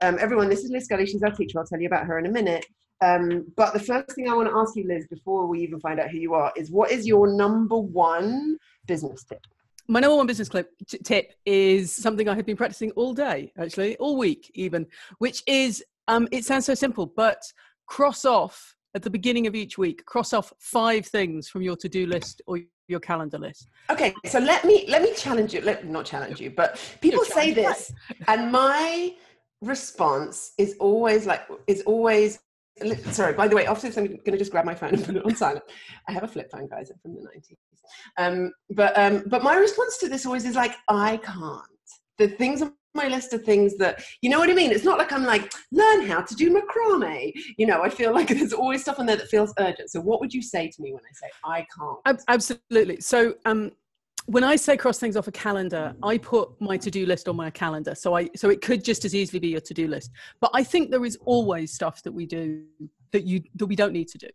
Um, everyone, this is Liz Scully. She's our teacher. I'll tell you about her in a minute. Um, but the first thing I want to ask you, Liz, before we even find out who you are, is what is your number one business tip? My number one business clip, t- tip is something I have been practicing all day, actually, all week even, which is um, it sounds so simple, but cross off at the beginning of each week, cross off five things from your to do list or your calendar list. Okay, so let me let me challenge you. Let not challenge you, but people say this, and my response is always like is always sorry by the way after this i'm going to just grab my phone and put it on silent. I have a flip phone guys I'm from the 90s um, but um, but my response to this always is like i can't. The things on my list of things that you know what i mean? It's not like i'm like learn how to do macrame. You know i feel like there's always stuff on there that feels urgent. So what would you say to me when i say i can't absolutely. So um when I say cross things off a calendar, mm. I put my to-do list on my calendar. So I so it could just as easily be your to-do list. But I think there is always stuff that we do that you that we don't need to do.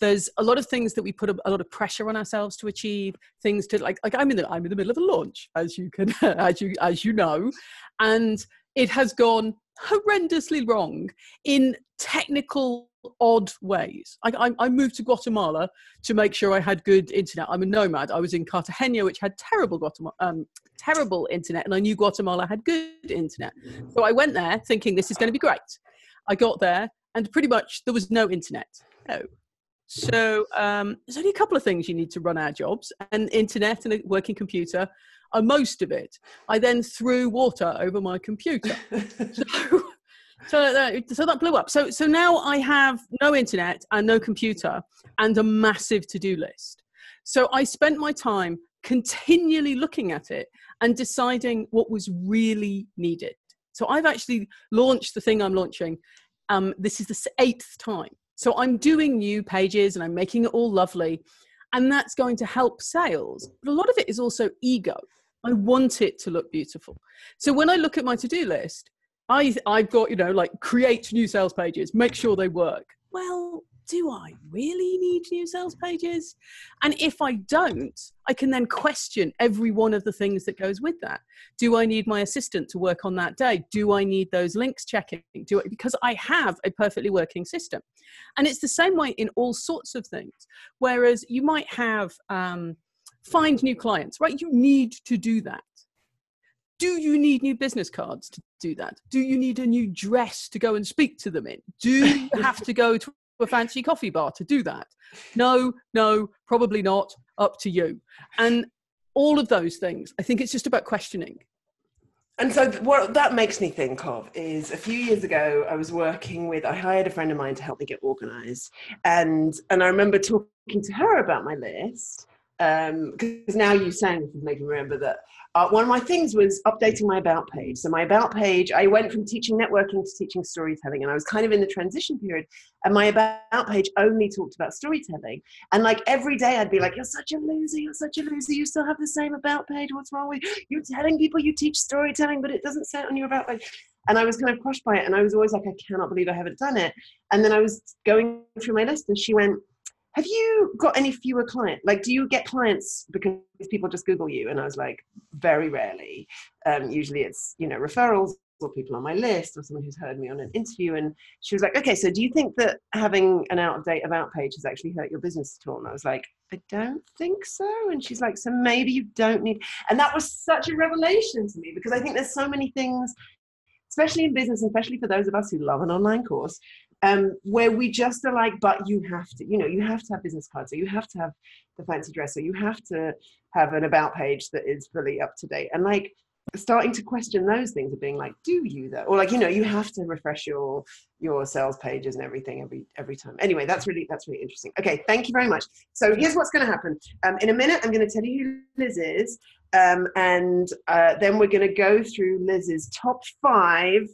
There's a lot of things that we put a, a lot of pressure on ourselves to achieve. Things to like like I'm in the I'm in the middle of a launch, as you can as you as you know, and it has gone horrendously wrong in technical odd ways. I, I, I, moved to Guatemala to make sure I had good internet. I'm a nomad. I was in Cartagena, which had terrible Guatemala, um, terrible internet, and I knew Guatemala had good internet. So I went there thinking this is going to be great. I got there, and pretty much there was no internet. No. So um, there's only a couple of things you need to run our jobs, and internet and a working computer are most of it. I then threw water over my computer. so so that, so that blew up. So so now I have no internet and no computer and a massive to-do list. So I spent my time continually looking at it and deciding what was really needed. So I've actually launched the thing I'm launching. Um, this is the eighth time. So I'm doing new pages and I'm making it all lovely. And that's going to help sales. But a lot of it is also ego. I want it to look beautiful. So when I look at my to do list, I I've got you know like create new sales pages, make sure they work. Well, do I really need new sales pages? And if I don't, I can then question every one of the things that goes with that. Do I need my assistant to work on that day? Do I need those links checking? Do I, because I have a perfectly working system, and it's the same way in all sorts of things. Whereas you might have um, find new clients, right? You need to do that do you need new business cards to do that? Do you need a new dress to go and speak to them in? Do you have to go to a fancy coffee bar to do that? No, no, probably not. Up to you. And all of those things, I think it's just about questioning. And so, what that makes me think of is a few years ago, I was working with, I hired a friend of mine to help me get organized. And, and I remember talking to her about my list because um, now you saying this is making me remember that uh, one of my things was updating my about page. So my about page, I went from teaching networking to teaching storytelling, and I was kind of in the transition period. And my about page only talked about storytelling. And like every day, I'd be like, "You're such a loser! You're such a loser! You still have the same about page. What's wrong with you? You're telling people you teach storytelling, but it doesn't say it on your about page." And I was kind of crushed by it, and I was always like, "I cannot believe I haven't done it." And then I was going through my list, and she went have you got any fewer clients? Like, do you get clients because people just Google you? And I was like, very rarely. Um, usually it's, you know, referrals or people on my list or someone who's heard me on an interview. And she was like, okay, so do you think that having an out of date about page has actually hurt your business at all? And I was like, I don't think so. And she's like, so maybe you don't need. And that was such a revelation to me because I think there's so many things especially in business, especially for those of us who love an online course, um, where we just are like, but you have to, you know, you have to have business cards, or you have to have the fancy dress, or you have to have an about page that is fully up to date. And like starting to question those things of being like, do you though? Or like, you know, you have to refresh your your sales pages and everything every every time. Anyway, that's really that's really interesting. Okay, thank you very much. So here's what's going to happen. Um, in a minute, I'm going to tell you who Liz is, um, and uh, then we're going to go through Liz's top five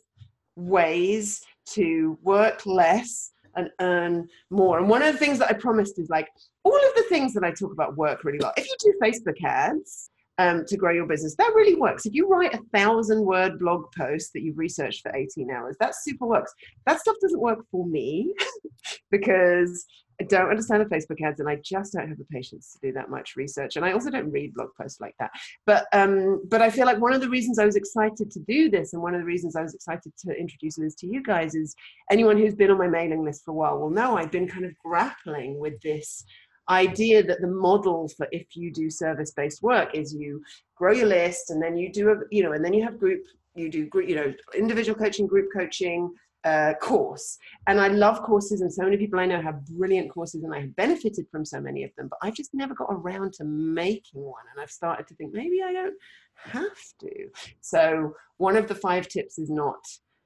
ways to work less and earn more. And one of the things that I promised is like all of the things that I talk about work really well. If you do Facebook ads, um, to grow your business. That really works. If you write a thousand word blog post that you've researched for 18 hours, that super works. That stuff doesn't work for me because I don't understand the Facebook ads and I just don't have the patience to do that much research. And I also don't read blog posts like that. But um, but I feel like one of the reasons I was excited to do this and one of the reasons I was excited to introduce this to you guys is anyone who's been on my mailing list for a while will know I've been kind of grappling with this idea that the model for if you do service-based work is you grow your list and then you do a you know and then you have group you do you know individual coaching group coaching uh, course. And I love courses, and so many people I know have brilliant courses, and I have benefited from so many of them, but I've just never got around to making one. And I've started to think maybe I don't have to. So, one of the five tips is not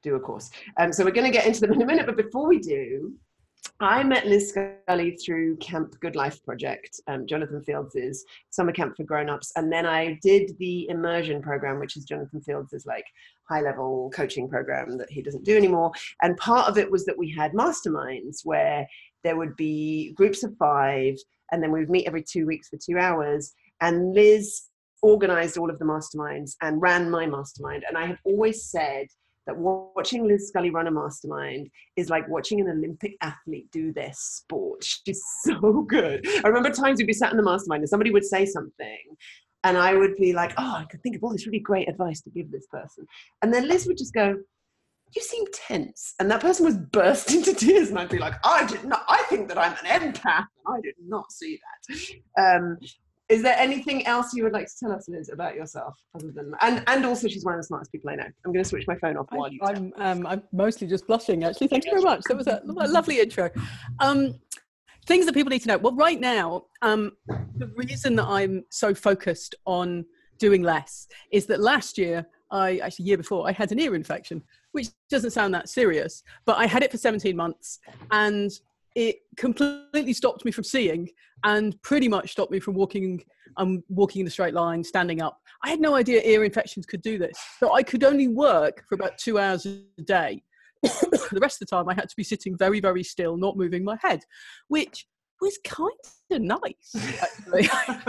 do a course. Um, so, we're going to get into them in a minute, but before we do, I met Liz Scully through Camp Good Life Project, um, Jonathan Fields' summer camp for grown-ups, and then I did the immersion program, which is Jonathan Fields' like high-level coaching program that he doesn't do anymore. And part of it was that we had masterminds where there would be groups of five, and then we would meet every two weeks for two hours. And Liz organized all of the masterminds and ran my mastermind. And I have always said that watching Liz Scully run a mastermind is like watching an Olympic athlete do their sport. She's so good. I remember times we'd be sat in the mastermind and somebody would say something and I would be like, oh, I could think of all this really great advice to give this person. And then Liz would just go, you seem tense. And that person was burst into tears. And I'd be like, I did not, I think that I'm an empath. I did not see that. Um, is there anything else you would like to tell us, Liz, about yourself, other than and and also she's one of the smartest people I know. I'm going to switch my phone off while you. I'm um, I'm mostly just blushing. Actually, thank you very much. That was a, a lovely intro. Um, things that people need to know. Well, right now, um, the reason that I'm so focused on doing less is that last year, I actually year before, I had an ear infection, which doesn't sound that serious, but I had it for 17 months, and it completely stopped me from seeing and pretty much stopped me from walking um, walking in the straight line, standing up. I had no idea ear infections could do this. So I could only work for about two hours a day. the rest of the time I had to be sitting very, very still, not moving my head, which was kind of nice, actually. I,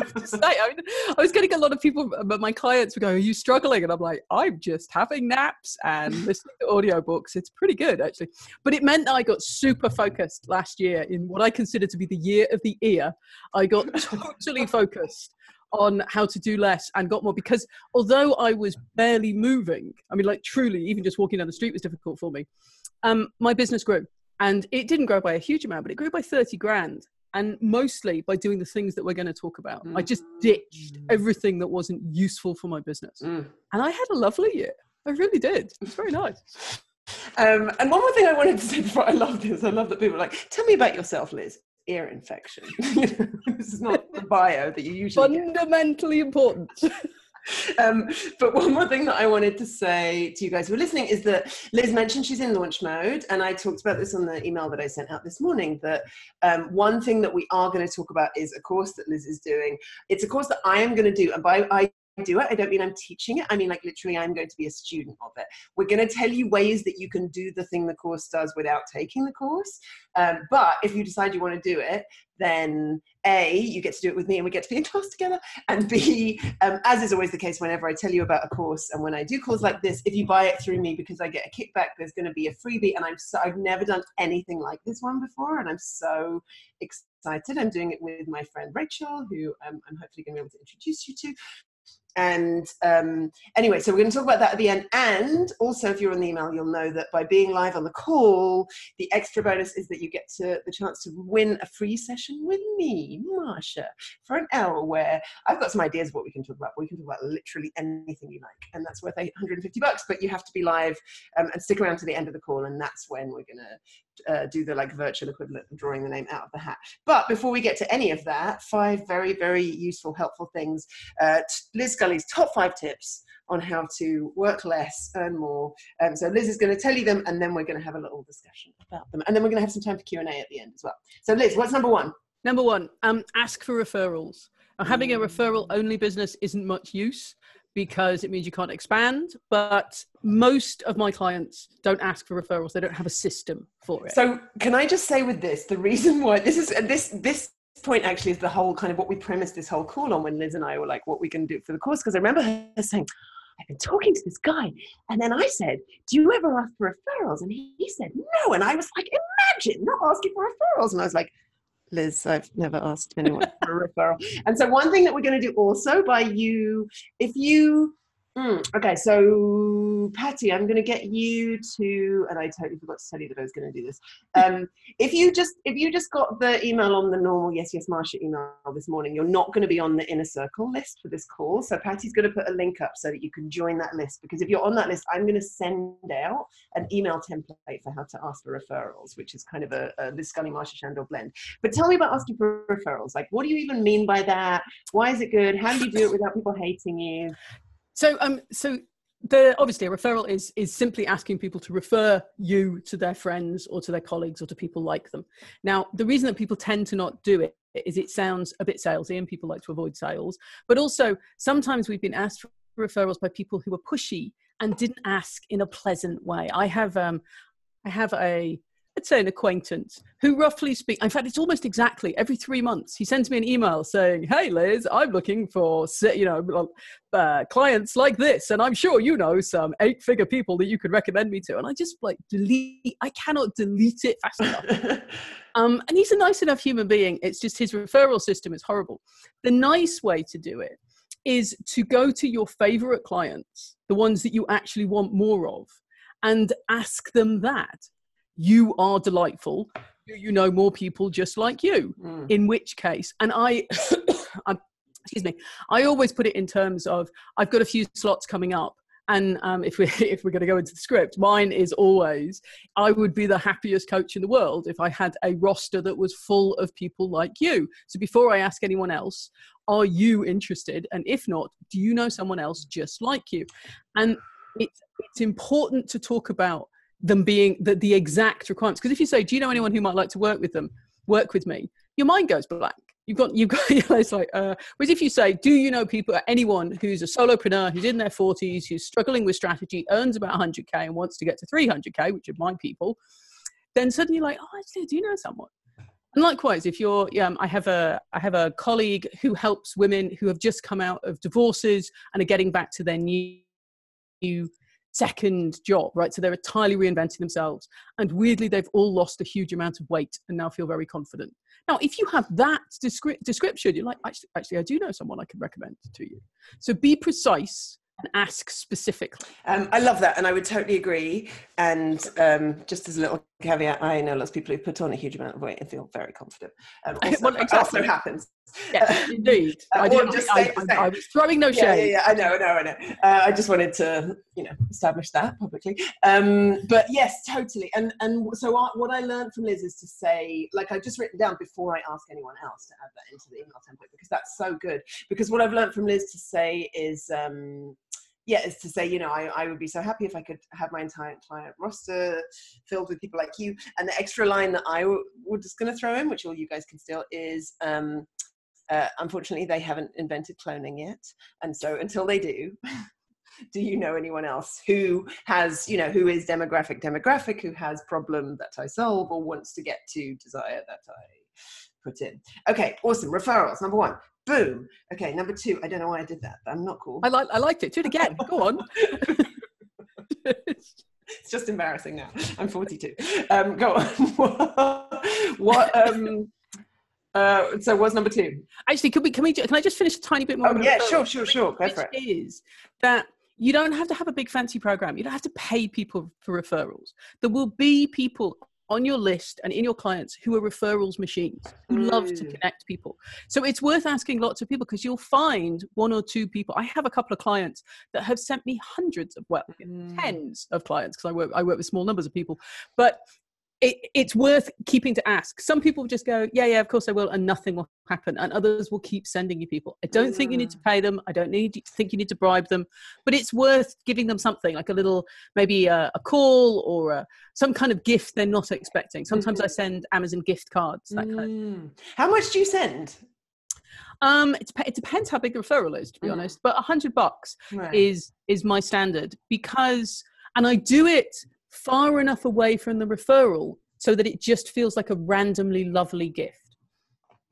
I, mean, I was getting a lot of people, but my clients were going, Are you struggling? And I'm like, I'm just having naps and listening to audiobooks. It's pretty good, actually. But it meant that I got super focused last year in what I consider to be the year of the ear. I got totally focused on how to do less and got more because although I was barely moving, I mean, like truly, even just walking down the street was difficult for me, um, my business grew. And it didn't grow by a huge amount, but it grew by 30 grand and mostly by doing the things that we're going to talk about. Mm. I just ditched mm. everything that wasn't useful for my business. Mm. And I had a lovely year. I really did. It was very nice. Um, and one more thing I wanted to say before I love this, I love that people are like, tell me about yourself, Liz. Ear infection. this is not the bio that you usually fundamentally get. important. Um, but one more thing that I wanted to say to you guys who are listening is that Liz mentioned she's in launch mode, and I talked about this on the email that I sent out this morning. That um, one thing that we are going to talk about is a course that Liz is doing. It's a course that I am going to do, and by I do it. I don't mean I'm teaching it. I mean, like, literally, I'm going to be a student of it. We're going to tell you ways that you can do the thing the course does without taking the course. Um, but if you decide you want to do it, then A, you get to do it with me and we get to be in class together. And B, um, as is always the case whenever I tell you about a course and when I do calls like this, if you buy it through me because I get a kickback, there's going to be a freebie. And I'm so, I've never done anything like this one before. And I'm so excited. I'm doing it with my friend Rachel, who um, I'm hopefully going to be able to introduce you to and um, anyway, so we're going to talk about that at the end. And also, if you're on the email, you'll know that by being live on the call, the extra bonus is that you get to the chance to win a free session with me, Marsha, for an hour where I've got some ideas of what we can talk about. We can talk about literally anything you like, and that's worth 850 bucks. But you have to be live um, and stick around to the end of the call, and that's when we're going to uh, do the like virtual equivalent of drawing the name out of the hat. But before we get to any of that, five very, very useful, helpful things. Uh, Liz Scully's top five tips on how to work less, earn more. Um, so Liz is going to tell you them, and then we're going to have a little discussion about them, and then we're going to have some time for Q and A at the end as well. So Liz, what's number one? Number one, um, ask for referrals. Now, having a referral only business isn't much use because it means you can't expand. But most of my clients don't ask for referrals; they don't have a system for it. So, can I just say with this, the reason why this is this this point actually is the whole kind of what we premised this whole call on when Liz and I were like, what we can do for the course? Because I remember her saying, I've been talking to this guy. And then I said, Do you ever ask for referrals? And he, he said, No. And I was like, Imagine not asking for referrals. And I was like, Liz, I've never asked anyone for a referral. And so, one thing that we're going to do also by you, if you Mm, okay, so Patty, I'm going to get you to, and I totally forgot to tell you that I was going to do this. Um, if you just if you just got the email on the normal yes yes Marsha email this morning, you're not going to be on the inner circle list for this call. So Patty's going to put a link up so that you can join that list because if you're on that list, I'm going to send out an email template for how to ask for referrals, which is kind of a, a Liz Scully Marsha Shandor blend. But tell me about asking for referrals. Like, what do you even mean by that? Why is it good? How do you do it without people hating you? So, um, so the obviously a referral is is simply asking people to refer you to their friends or to their colleagues or to people like them. Now, the reason that people tend to not do it is it sounds a bit salesy and people like to avoid sales. But also sometimes we've been asked for referrals by people who were pushy and didn't ask in a pleasant way. I have um I have a I'd say an acquaintance who roughly speak. In fact, it's almost exactly every three months. He sends me an email saying, "Hey, Liz, I'm looking for you know uh, clients like this, and I'm sure you know some eight-figure people that you could recommend me to." And I just like delete. I cannot delete it fast enough. um, and he's a nice enough human being. It's just his referral system is horrible. The nice way to do it is to go to your favorite clients, the ones that you actually want more of, and ask them that you are delightful. Do you know more people just like you? Mm. in which case and i excuse me i always put it in terms of i've got a few slots coming up and um, if we if we're going to go into the script mine is always i would be the happiest coach in the world if i had a roster that was full of people like you. So before i ask anyone else are you interested? And if not do you know someone else just like you? And it's it's important to talk about them being the, the exact requirements. Because if you say, "Do you know anyone who might like to work with them? Work with me," your mind goes blank. You've got you've got it's like. Uh, whereas if you say, "Do you know people? Anyone who's a solopreneur who's in their forties, who's struggling with strategy, earns about 100k and wants to get to 300k, which are my people," then suddenly you're like, "Oh, actually, do know someone?" And likewise, if you're, yeah, I have a, I have a colleague who helps women who have just come out of divorces and are getting back to their new, new second job, right? So they're entirely reinventing themselves. And weirdly, they've all lost a huge amount of weight and now feel very confident. Now, if you have that descri- description, you're like, actually, actually, I do know someone I can recommend to you. So be precise and ask specifically. Um, I love that, and I would totally agree. And um, just as a little caveat, I know lots of people who put on a huge amount of weight and feel very confident. Um, also, well, exactly. also happens. Yes, indeed. Uh, I, didn't, just I, I, I, was throwing no shade. Yeah, yeah, yeah, I know, I know, I know. Uh, I just wanted to, you know, establish that publicly. Um, but yes, totally. And and so what I learned from Liz is to say, like I've just written down before I ask anyone else to add that into the email template because that's so good. Because what I've learned from Liz to say is. Um, yeah, is to say, you know, I, I would be so happy if I could have my entire client roster filled with people like you. And the extra line that I was just going to throw in, which all you guys can steal, is um, uh, unfortunately, they haven't invented cloning yet. And so until they do, do you know anyone else who has, you know, who is demographic demographic, who has problem that I solve or wants to get to desire that I put in? Okay, awesome. Referrals, number one. Boom. Okay, number two. I don't know why I did that, but I'm not cool. I like I liked it. Do it again. Go on. it's just embarrassing now. I'm 42. Um, go on. what um uh, so what's number two? Actually, can we can we can I just finish a tiny bit more? Oh yeah, sure, sure, sure. Go for it. Is that you don't have to have a big fancy program. You don't have to pay people for referrals. There will be people on your list and in your clients who are referrals machines who mm. love to mm. connect people. So it's worth asking lots of people because you'll find one or two people. I have a couple of clients that have sent me hundreds of well, mm. tens of clients because I work I work with small numbers of people, but it, it's worth keeping to ask. Some people just go, yeah, yeah, of course I will, and nothing will happen. And others will keep sending you people. I don't think you need to pay them. I don't need think you need to bribe them, but it's worth giving them something like a little, maybe a, a call or a, some kind of gift they're not expecting. Sometimes I mm-hmm. send Amazon gift cards. That kind. Of. Mm. How much do you send? Um, it, it, depends how big the referral is, to be mm. honest. But a hundred bucks right. is is my standard because, and I do it far enough away from the referral so that it just feels like a randomly lovely gift.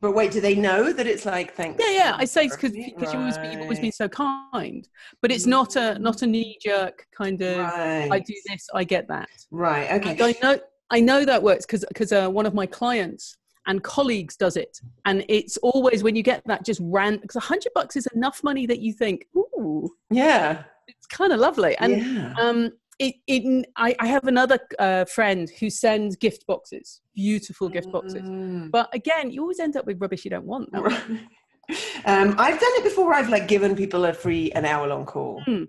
But wait, do they know that it's like thanks? Yeah, yeah. I say because because you always you've always been so kind, but it's not a not a knee jerk kind of. Right. I do this, I get that. Right. Okay. I know I know that works because because uh, one of my clients and colleagues does it, and it's always when you get that just ran because a hundred bucks is enough money that you think, ooh, Yeah. it's kind of lovely, and yeah. um. It, it, I, I have another uh, friend who sends gift boxes, beautiful gift boxes. Mm. But again, you always end up with rubbish you don't want. Right. Um, I've done it before. I've like given people a free an hour long call. Hmm.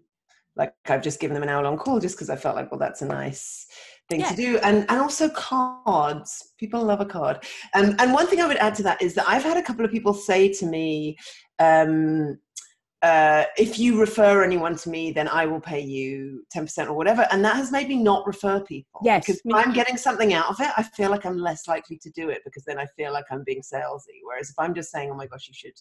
Like I've just given them an hour long call just because I felt like, well, that's a nice thing Yeah. to do. And and also cards. People love a card. Um, and one thing I would add to that is that I've had a couple of people say to me, um, uh, if you refer anyone to me, then I will pay you 10% or whatever. And that has made me not refer people. Yes, Because if I'm getting something out of it, I feel like I'm less likely to do it because then I feel like I'm being salesy. Whereas if I'm just saying, oh my gosh, you should,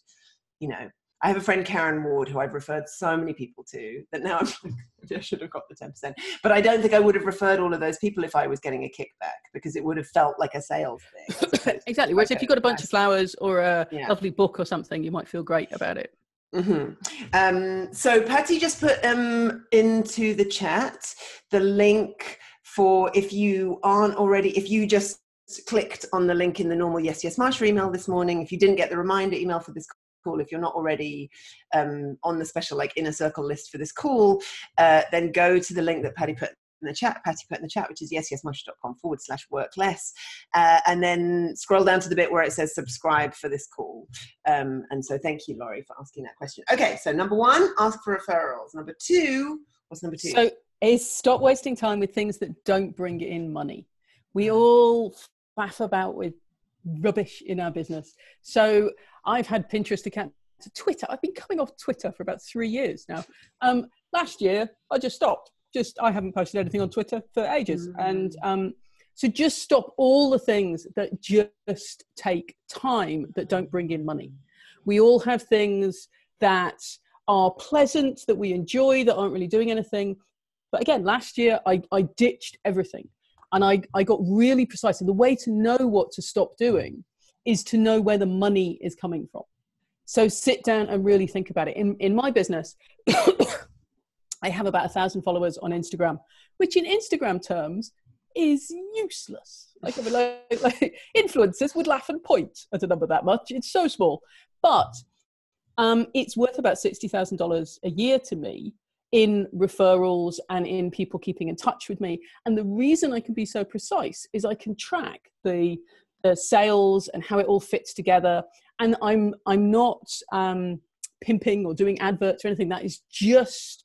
you know, I have a friend, Karen Ward, who I've referred so many people to that now I'm like, I should have got the 10%. But I don't think I would have referred all of those people if I was getting a kickback because it would have felt like a sales thing. as opposed to exactly. Whereas if you've got a bunch of flowers or a Yeah. lovely book or something, you might feel great about it. Hmm Um, so Patty just put um, into the chat the link for if you aren't already, if you just clicked on the link in the normal Yes Yes Marsha email this morning, if you didn't get the reminder email for this call, if you're not already um, on the special like inner circle list for this call, uh, then go to the link that Patty put in the chat, Patty put in the chat, which is yesyesmarsha.com forward slash work less. Uh, and then scroll down to the bit where it says subscribe for this call. Um, and so thank you, Laurie, for asking that question. Okay, so number one, ask for referrals. Number two, what's number two? So is stop wasting time with things that don't bring in money. We all faff about with rubbish in our business. So I've had Pinterest account to Twitter. I've been coming off Twitter for about three years now. Um, last year I just stopped. Just I haven't posted anything on Twitter for ages. And um, so just stop all the things that just take time that don't bring in money. We all have things that are pleasant, that we enjoy, that aren't really doing anything. But again, last year I, I ditched everything and I, I got really precise. And the way to know what to stop doing is to know where the money is coming from. So sit down and really think about it. In, in my business, I have about a thousand followers on Instagram, which in Instagram terms is useless. Like, like, like influencers would laugh and point at a number that much. It's so small, but um, it's worth about sixty thousand dollars a year to me in referrals and in people keeping in touch with me. And the reason I can be so precise is I can track the the sales and how it all fits together. And I'm I'm not um, pimping or doing adverts or anything. That is just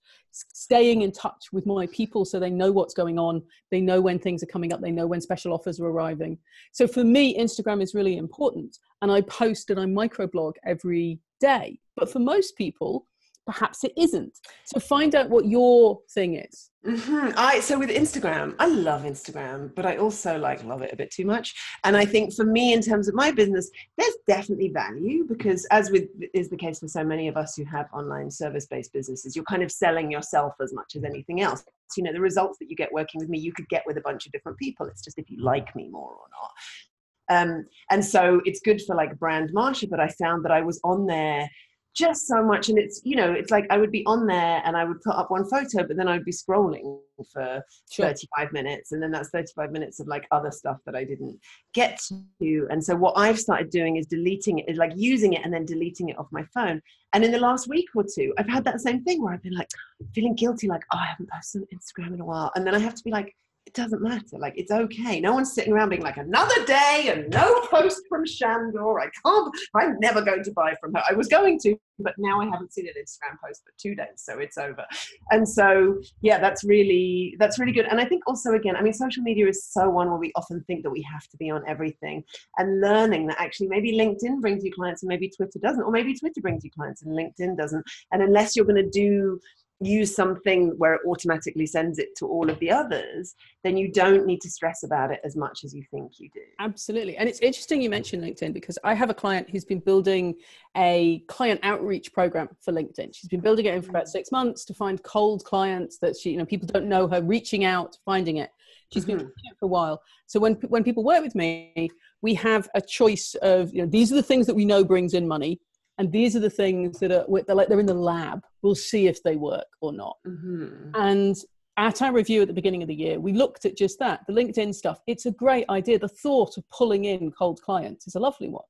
staying in touch with my people so they know what's going on. They know when things are coming up. They know when special offers are arriving. So for me instagram is really important and i post and i microblog every day. But for most people perhaps it isn't so find out what your thing is Mhm. I so with Instagram, I love Instagram, but I also like love it a bit too much. And I think for me, in terms of my business, there's definitely value because, as with is the case for so many of us who have online service-based businesses, you're kind of selling yourself as much as anything else. You know, the results that you get working with me, you could get with a bunch of different people. It's just if you like me more or not. Um, and so it's good for like brand Marsha, but I found that I was on there just so much and it's you know it's like i would be on there and i would put up one photo but then i'd be scrolling for Sure. 35 minutes and then that's 35 minutes of like other stuff that i didn't get to. And so what i've started doing is deleting it is like using it and then deleting it off my phone. And in the last week or two i've had that same thing where i've been like feeling guilty like oh i haven't posted on instagram in a while. And then i have to be like it doesn't matter. Like it's okay. No one's sitting around being like another day and no post from Shandor. I can't. I'm never going to buy from her. I was going to, but now I haven't seen an Instagram post for two days, so it's over. And so yeah, that's really that's really good. And I think also again, I mean, social media is so one where we often think that we have to be on everything, and learning that actually maybe LinkedIn brings you clients and maybe Twitter doesn't, or maybe Twitter brings you clients and LinkedIn doesn't. And unless you're going to do use something where it automatically sends it to all of the others, then you don't need to stress about it as much as you think you do. Absolutely. And it's interesting you mentioned LinkedIn because I have a client who's been building a client outreach program for LinkedIn. She's been building it in for about six months to find cold clients that she, you know, people don't know her, reaching out, finding it. She's mm-hmm. been doing it for a while. So when when people work with me, we have a choice of you know these are the things that we know brings in money, and these are the things that are they're like they're in the lab. We'll see if they work or not. Mm-hmm. And at our review at the beginning of the year, we looked at just that the LinkedIn stuff. It's a great idea. The thought of pulling in cold clients is a lovely one.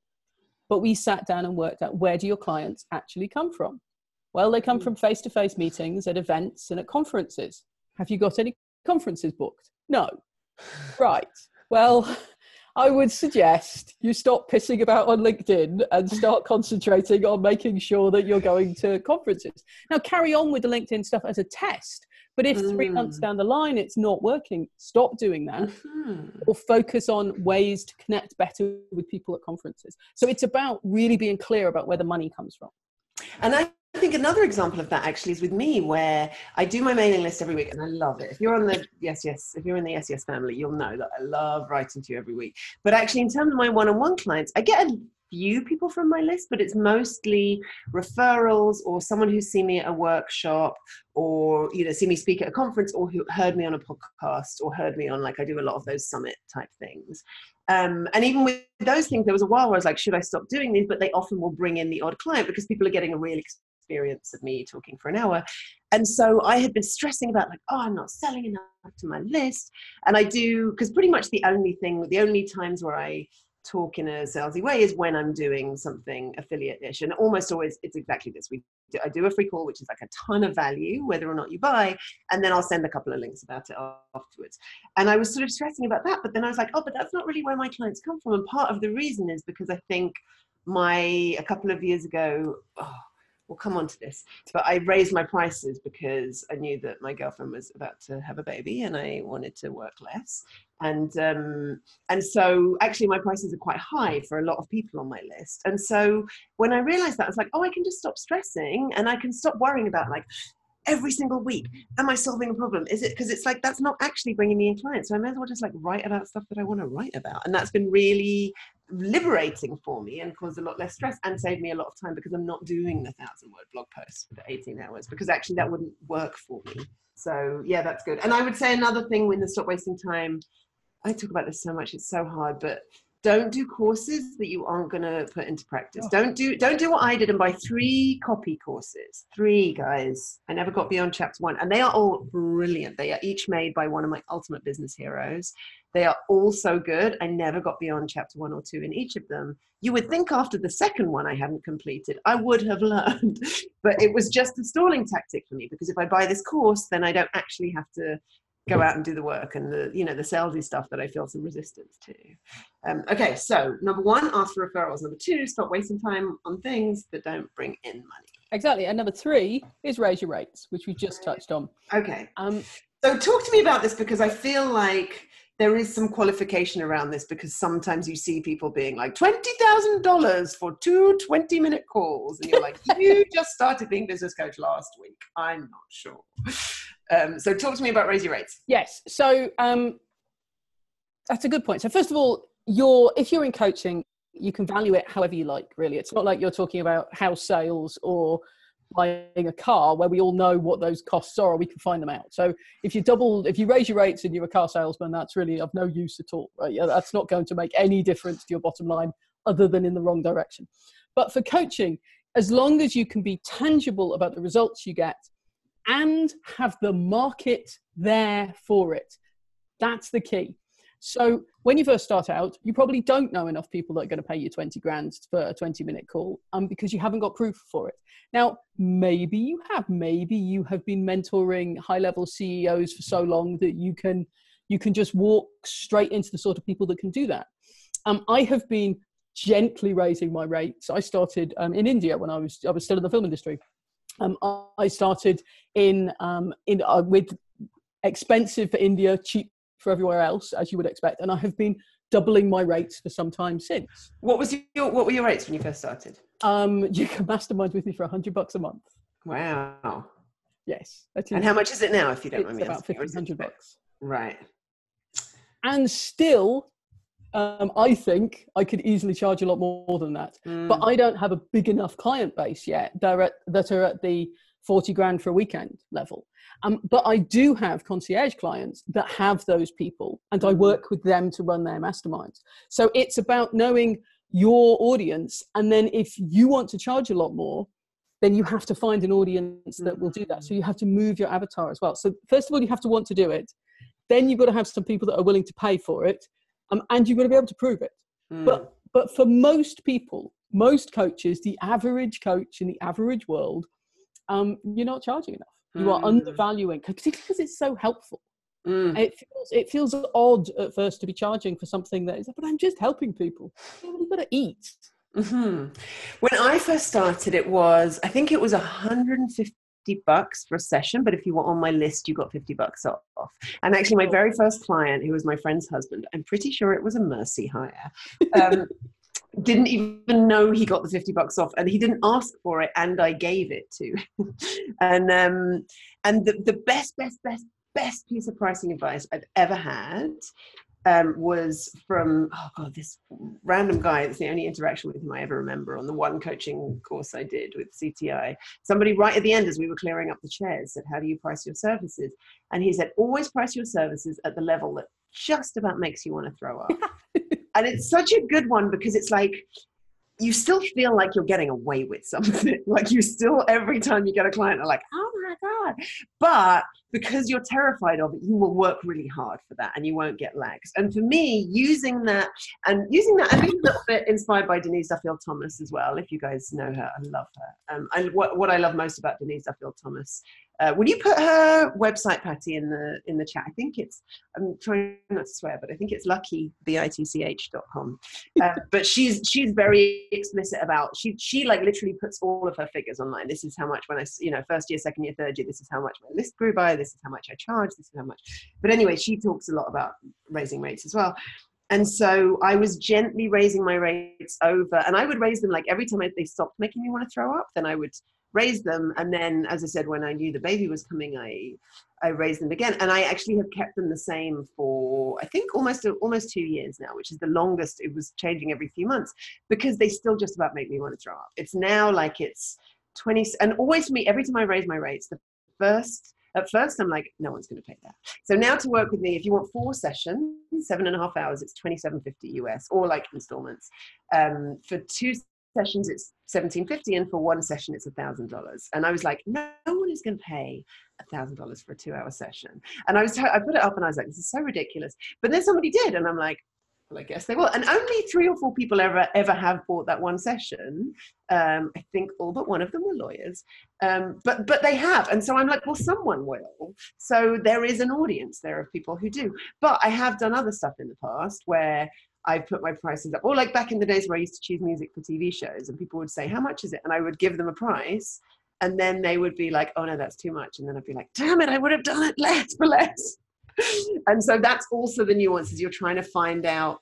But we sat down and worked out where do your clients actually come from? Well, they come mm. from face to face meetings at events and at conferences. Have you got any conferences booked? No. Right. Well, I would suggest you stop pissing about on LinkedIn and start concentrating on making sure that you're going to conferences. Now, carry on with the LinkedIn stuff as a test. But if three months mm. down the line it's not working, stop doing that mm-hmm. or focus on ways to connect better with people at conferences. So it's about really being clear about where the money comes from. And I think another example of that actually is with me, where I do my mailing list every week and I love it. If you're on the yes, yes, if you're in the yes, yes family, you'll know that I love writing to you every week. But actually, in terms of my one on one clients, I get a few people from my list, but it's mostly referrals or someone who's seen me at a workshop or you know see me speak at a conference or who heard me on a podcast or heard me on like I do a lot of those summit type things. Um, and even with those things, there was a while where I was like, should I stop doing these? But they often will bring in the odd client because people are getting a real experience of me talking for an hour. And so I had been stressing about like, oh, I'm not selling enough to my list. And I do because pretty much the only thing, the only times where I talk in a salesy way is when I'm doing something affiliate-ish. And almost always it's exactly this. We do, I do a free call, which is like a ton of value, whether or not you buy, and then I'll send a couple of links about it afterwards. And I was sort of stressing about that, but then I was like, oh, but that's not really where my clients come from. And part of the reason is because I think my a couple of years ago, oh, we'll come on to this. But I raised my prices because I knew that my girlfriend was about to have a baby and I wanted to work less. And um, and so actually my prices are quite high for a lot of people on my list. And so when I realized that, I was like, oh, I can just stop stressing and I can stop worrying about like every single week am i solving a problem is it because it's like that's not actually bringing me in clients so i may as well just like write about stuff that i want to write about and that's been really liberating for me and caused a lot less stress and saved me a lot of time because I'm not doing the thousand word blog post for 18 hours because actually that wouldn't work for me. So yeah, that's good. And I would say another thing when the stop wasting time, I talk about this so much, it's so hard, but don't do courses that you aren't going to put into practice. Oh. Don't do don't do what I did and buy three copy courses. Three guys. I never got beyond chapter 1 and they are all brilliant. They are each made by one of my ultimate business heroes. They are all so good. I never got beyond chapter 1 or 2 in each of them. You would think after the second one I hadn't completed, I would have learned. but it was just a stalling tactic for me because if I buy this course, then I don't actually have to go out and do the work and the you know the salesy stuff that I feel some resistance to. Um, okay, so number one, ask for referrals. Number two, stop wasting time on things that don't bring in money. Exactly. And number three is raise your rates, which we just touched on. Okay. Um, so talk to me about this because I feel like there is some qualification around this because sometimes you see people being like $20,000 for two 20 minute calls. And you're like, you just started being business coach last week. I'm not sure. Um, so talk to me about raise your rates. Yes. So um, that's a good point. So first of all, you're if you're in coaching, you can value it however you like. Really, it's not like you're talking about house sales or buying a car where we all know what those costs are we can find them out so if you double if you raise your rates and you're a car salesman that's really of no use at all right that's not going to make any difference to your bottom line other than in the wrong direction but for coaching as long as you can be tangible about the results you get and have the market there for it. That's the key. So when you first start out, you probably don't know enough people that are going to pay you 20 grand for a 20 minute call um, because you haven't got proof for it. Now, maybe you have, maybe you have been mentoring high level CEOs for so long that you can, you can just walk straight into the sort of people that can do that. Um, I have been gently raising my rates. I started um, in India when I was, I was still in the film industry. Um, I started in um, in uh, with expensive for India, cheap for everywhere else, as you would expect, and I have been doubling my rates for some time since. What was your what were your rates when you first started? Um, you can mastermind with me for a hundred bucks a month. Wow. Yes. And how much is it now, if you don't mind me about fifteen hundred bucks. Right. And still, um, I think I could easily charge a lot more than that. Mm. But I don't have a big enough client base yet that are at, that are at the 40 grand for a weekend level. Um, but I do have concierge clients that have those people, and I work with them to run their masterminds. So it's about knowing your audience. And then if you want to charge a lot more, then you have to find an audience that will do that. So you have to move your avatar as well. So, first of all, you have to want to do it. Then you've got to have some people that are willing to pay for it. Um, and you've got to be able to prove it. Mm. But, but for most people, most coaches, the average coach in the average world, um, you're not charging enough. You mm. are undervaluing, particularly because it's so helpful. Mm. It feels it feels odd at first to be charging for something that is, but I'm just helping people. You've got to eat. Mm-hmm. When I first started, it was I think it was 150 bucks for a session, but if you were on my list, you got 50 bucks off. And actually, my very first client, who was my friend's husband, I'm pretty sure it was a mercy hire. Um, didn't even know he got the 50 bucks off and he didn't ask for it and i gave it to and um and the, the best best best best piece of pricing advice I've ever had um, was from oh god this random guy it's the only interaction with him i ever remember on the one coaching course i did with cti somebody right at the end as we were clearing up the chairs said how do you price your services? And he said always price your services at the level that just about makes you want to throw up and it's such a good one because it's like you still feel like you're getting away with something. like you still, every time you get a client, are like, oh my God. But because you're terrified of it, you will work really hard for that and you won't get lags. And for me, using that and using that, and a little bit inspired by Denise Duffield Thomas as well. If you guys know her, I love her. Um, and what, what I love most about Denise Duffield Thomas uh, will you put her website, Patty, in the in the chat? I think it's. I'm trying not to swear, but I think it's luckybitch.com. Uh, but she's she's very explicit about she she like literally puts all of her figures online. This is how much when I you know first year, second year, third year. This is how much my list grew by. This is how much I charge. This is how much. But anyway, she talks a lot about raising rates as well. And so I was gently raising my rates over, and I would raise them like every time they stopped making me want to throw up, then I would raised them. And then as i said when i knew the baby was coming i i raised them again. And i actually have kept them the same for i think almost almost two years now which is the longest it was changing every few months because they still just about make me want to throw up. It's now like it's 20 and always for me every time i raise my rates the first at first i'm like no one's going to pay that. So now to work with me if you want four sessions seven and a half hours it's 2750 us or like installments um, for two sessions it's 1750 and for one session it's a thousand dollars and i was like no, one is going to pay a thousand dollars for a two hour session and i was i put it up and i was like this is so ridiculous but then somebody did and i'm like well, I guess they will. And only three or four people ever ever have bought that one session. Um, I think all but one of them were lawyers, um, but but they have. And so I'm like, well, someone will. So there is an audience there of people who do. But I have done other stuff in the past where I put my prices up. Or like back in the days where I used to choose music for TV shows and people would say, How much is it? And I would give them a price. And then they would be like, Oh no, that's too much. And then I'd be like, Damn it, I would have done it less for less. and so that's also the nuances you're trying to find out,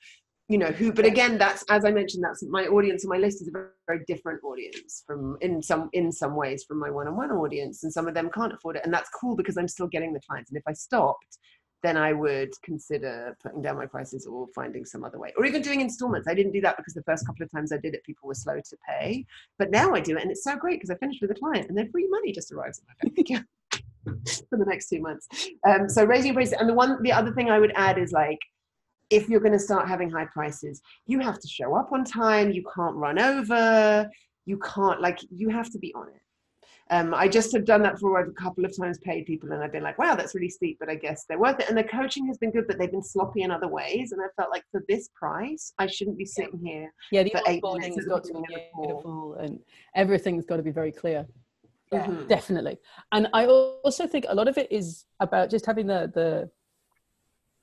you know, who, but again, that's as I mentioned, that's my audience and my list is a very, very different audience from in some in some ways from my one-on-one audience. And some of them can't afford it. And that's cool because I'm still getting the clients. And if I stopped, then I would consider putting down my prices or finding some other way, or even doing installments. I didn't do that because the first couple of times I did it, people were slow to pay. But now I do it, and it's so great because I finished with a client, and then free money just arrives in my bank for the next two months. Um, so raising prices, and the one, the other thing I would add is like, if you're going to start having high prices, you have to show up on time. You can't run over. You can't like you have to be on it um, I just have done that for a couple of times, paid people, and I've been like, wow, that's really steep, but I guess they're worth it. And the coaching has been good, but they've been sloppy in other ways. And I felt like for this price, I shouldn't be sitting here. Yeah, the onboarding has got to be beautiful, and everything's got to be very clear. Yeah, mm-hmm. definitely. And I also think a lot of it is about just having the the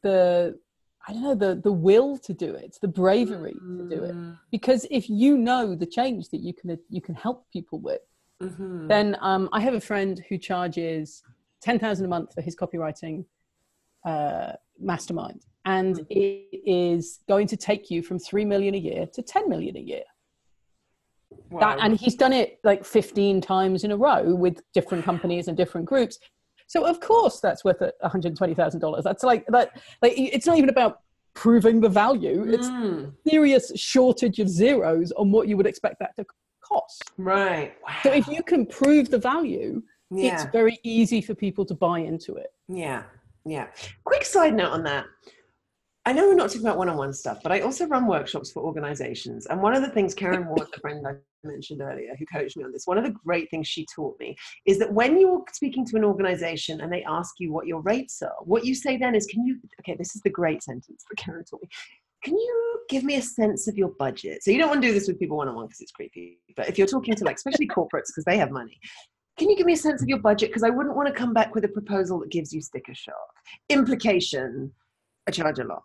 the I don't know the the will to do it, the bravery mm. to do it. Mm. Because if you know the change that you can you can help people with, Mm-hmm. Then um, I have a friend who charges ten thousand a month for his copywriting uh, mastermind, and mm-hmm. it is going to take you from three million a year to ten million a year. Wow. That, and he's done it like 15 times in a row with different companies and different groups. So of course that's worth $120,000. That's like that. Like it's not even about proving the value. It's mm. serious shortage of zeros on what you would expect that to cost. Right. Wow. So if you can prove the value, Yeah. it's very easy for people to buy into it. Yeah, yeah. Quick side note on that. I know we're not talking about one-on-one stuff, but I also run workshops for organizations. And one of the things Karen Ward, the friend I mentioned earlier, who coached me on this, one of the great things she taught me is that when you're speaking to an organization and they ask you what your rates are, what you say then is, "Can you?" Okay, this is the great sentence that Karen taught me. Can you give me a sense of your budget? So you don't want to do this with people one-on-one because it's creepy. But if you're talking to like, especially corporates because they have money, can you give me a sense of your budget? Because I wouldn't want to come back with a proposal that gives you sticker shock. Implication, I charge a lot.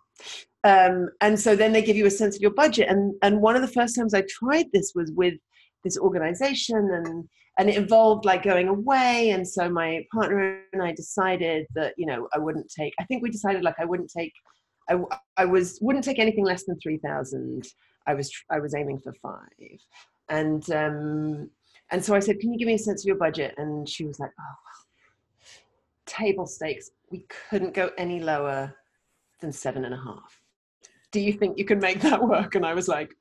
Um, and so then they give you a sense of your budget. And, and one of the first times I tried this was with this organization and, and it involved like going away. And so my partner and I decided that, you know, I wouldn't take, I think we decided like I wouldn't take, I, I was, wouldn't take anything less than 3,000. I was, I was aiming for five. And, um, and so I said, Can you give me a sense of your budget? And she was like, Oh, table stakes. We couldn't go any lower than seven and a half. Do you think you can make that work? And I was like,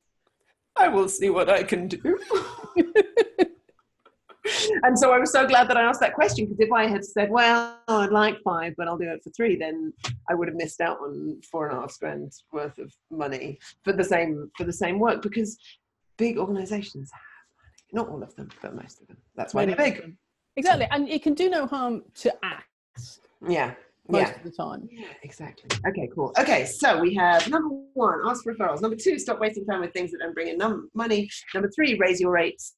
I will see what I can do. and so I was so glad that I asked that question because if I had said, well, I'd like five, but I'll do it for three, then I would have missed out on four and a half grand worth of money for the same for the same work because big organizations have money. Not all of them, but most of them. That's why they're big. Exactly. And it can do no harm to ask Yeah. most Yeah. of the time. Yeah, exactly. Okay, cool. Okay, so we have number one, ask for referrals. Number two, stop wasting time with things that don't bring in num- money. Number three, raise your rates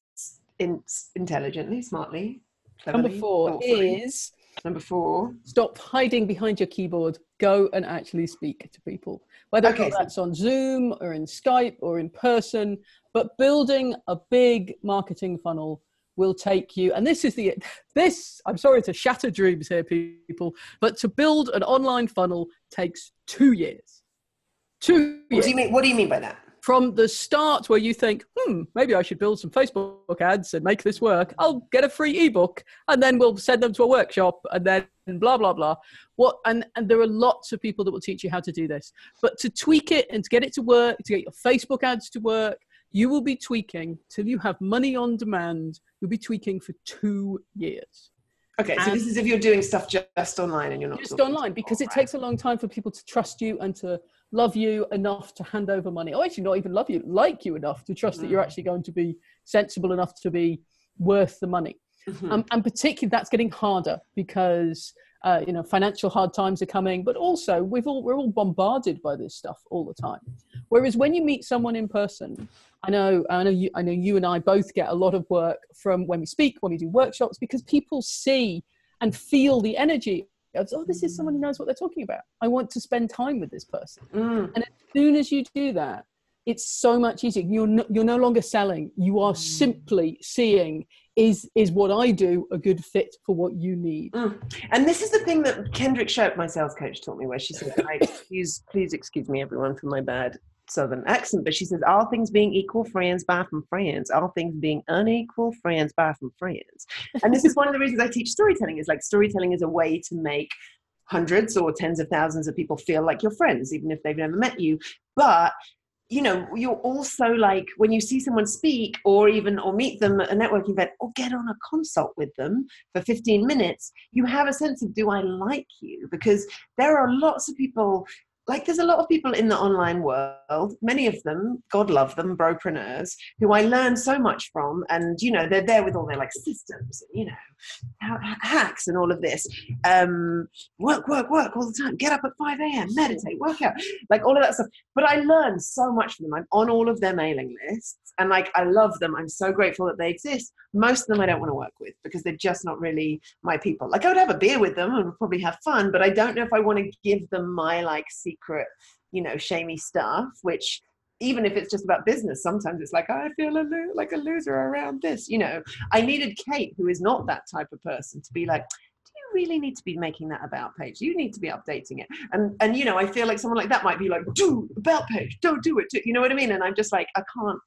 in- intelligently, smartly. Cleverly, Number four thoughtfully. is Number four. stop hiding behind your keyboard. Go and actually speak to people. Whether Okay, not so- that's on Zoom or in Skype or in person, but building a big marketing funnel will take you and this is the this i'm sorry to shatter dreams here people but to build an online funnel takes two years two What years do you mean? What do you mean by that? From the start where you think, hmm, maybe I should build some Facebook ads and make this work. I'll get a free ebook and then we'll send them to a workshop and then blah blah blah. What and and there are lots of people that will teach you how to do this. But to tweak it and to get it to work, to get your Facebook ads to work, you will be tweaking till you have money on demand. You'll be tweaking for two years. Okay, so And- this is if you're doing stuff just online and you're not Just online because it people, takes a long time for people to trust you and to love you enough to hand over money. Or actually not even love you, like you enough to trust that you're Mm. actually going to be sensible enough to be worth the money. right? Mhm. Um, and particularly that's getting harder because uh, you know financial hard times are coming, but also we've all we're all bombarded by this stuff all the time. Whereas when you meet someone in person, I know I know you I know you and I both get a lot of work from when we speak, when we do workshops, because people see and feel the energy of oh, this is someone who knows what they're talking about. I want to spend time with this person. Mm. And as soon as you do that, it's so much easier. You're no, you're no longer selling. You are simply seeing is is what I do a good fit for what you need. Mm. And this is the thing that Kendrick Shope, my sales coach, taught me, where she said, I please excuse me, everyone, for my bad southern accent, but she says, all things being equal, friends buy from friends. All things being unequal, friends buy from friends. And this is one of the reasons I teach storytelling is like storytelling is a way to make hundreds or tens of thousands of people feel like you're friends, even if they've never met you. But you know, you're also like when you see someone speak or even or meet them at a networking event or get on a consult with them for 15 minutes, you have a sense of do I like you? Because there are lots of people like there's a lot of people in the online world, many of them, God love them, bropreneurs, who I learn so much from. And, you know, they're there with all their like systems, you know, hacks and all of this. Um, work, work, work all the time. Get up at 5 a.m., meditate, work out, like all of that stuff. But I learn so much from them. I'm on all of their mailing lists and like I love them. I'm so grateful that they exist. Most of them I don't want to work with because they're just not really my people. Like I would have a beer with them and probably have fun, but I don't know if I want to give them my like secret, you know, shamey stuff, which even if it's just about business, sometimes it's like I feel a lo- like a loser around this. You know, I needed Kate, who is not that type of person, to be like, "Do you really need to be making that about page? You need to be updating it." And and you know, I feel like someone like that might be like, "Do about page, don't do it." Do, you know what I mean? And I'm just like, I can't,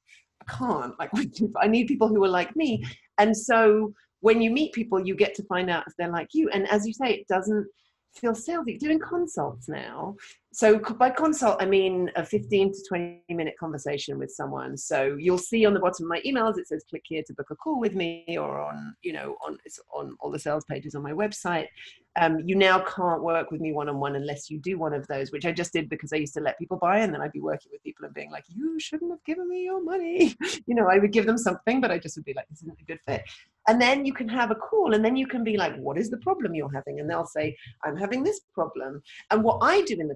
I can't. Like, I need people who are like me. And so when you meet people, you get to find out if they're like you. And as you say, it doesn't feel salesy. Doing consults now. So by consult, I mean a 15 to 20 minute conversation with someone. So you'll see on the bottom of my emails, it says click here to book a call with me or on, you know, on, it's on all the sales pages on my website. Um, you now can't work with me one-on-one unless you do one of those, which I just did because I used to let people buy and then I'd be working with people and being like, you shouldn't have given me your money. you know, I would give them something, but I just would be like, this isn't a good fit. And then you can have a call and then you can be like, what is the problem you're having? And they'll say, I'm having this problem. And what I do in the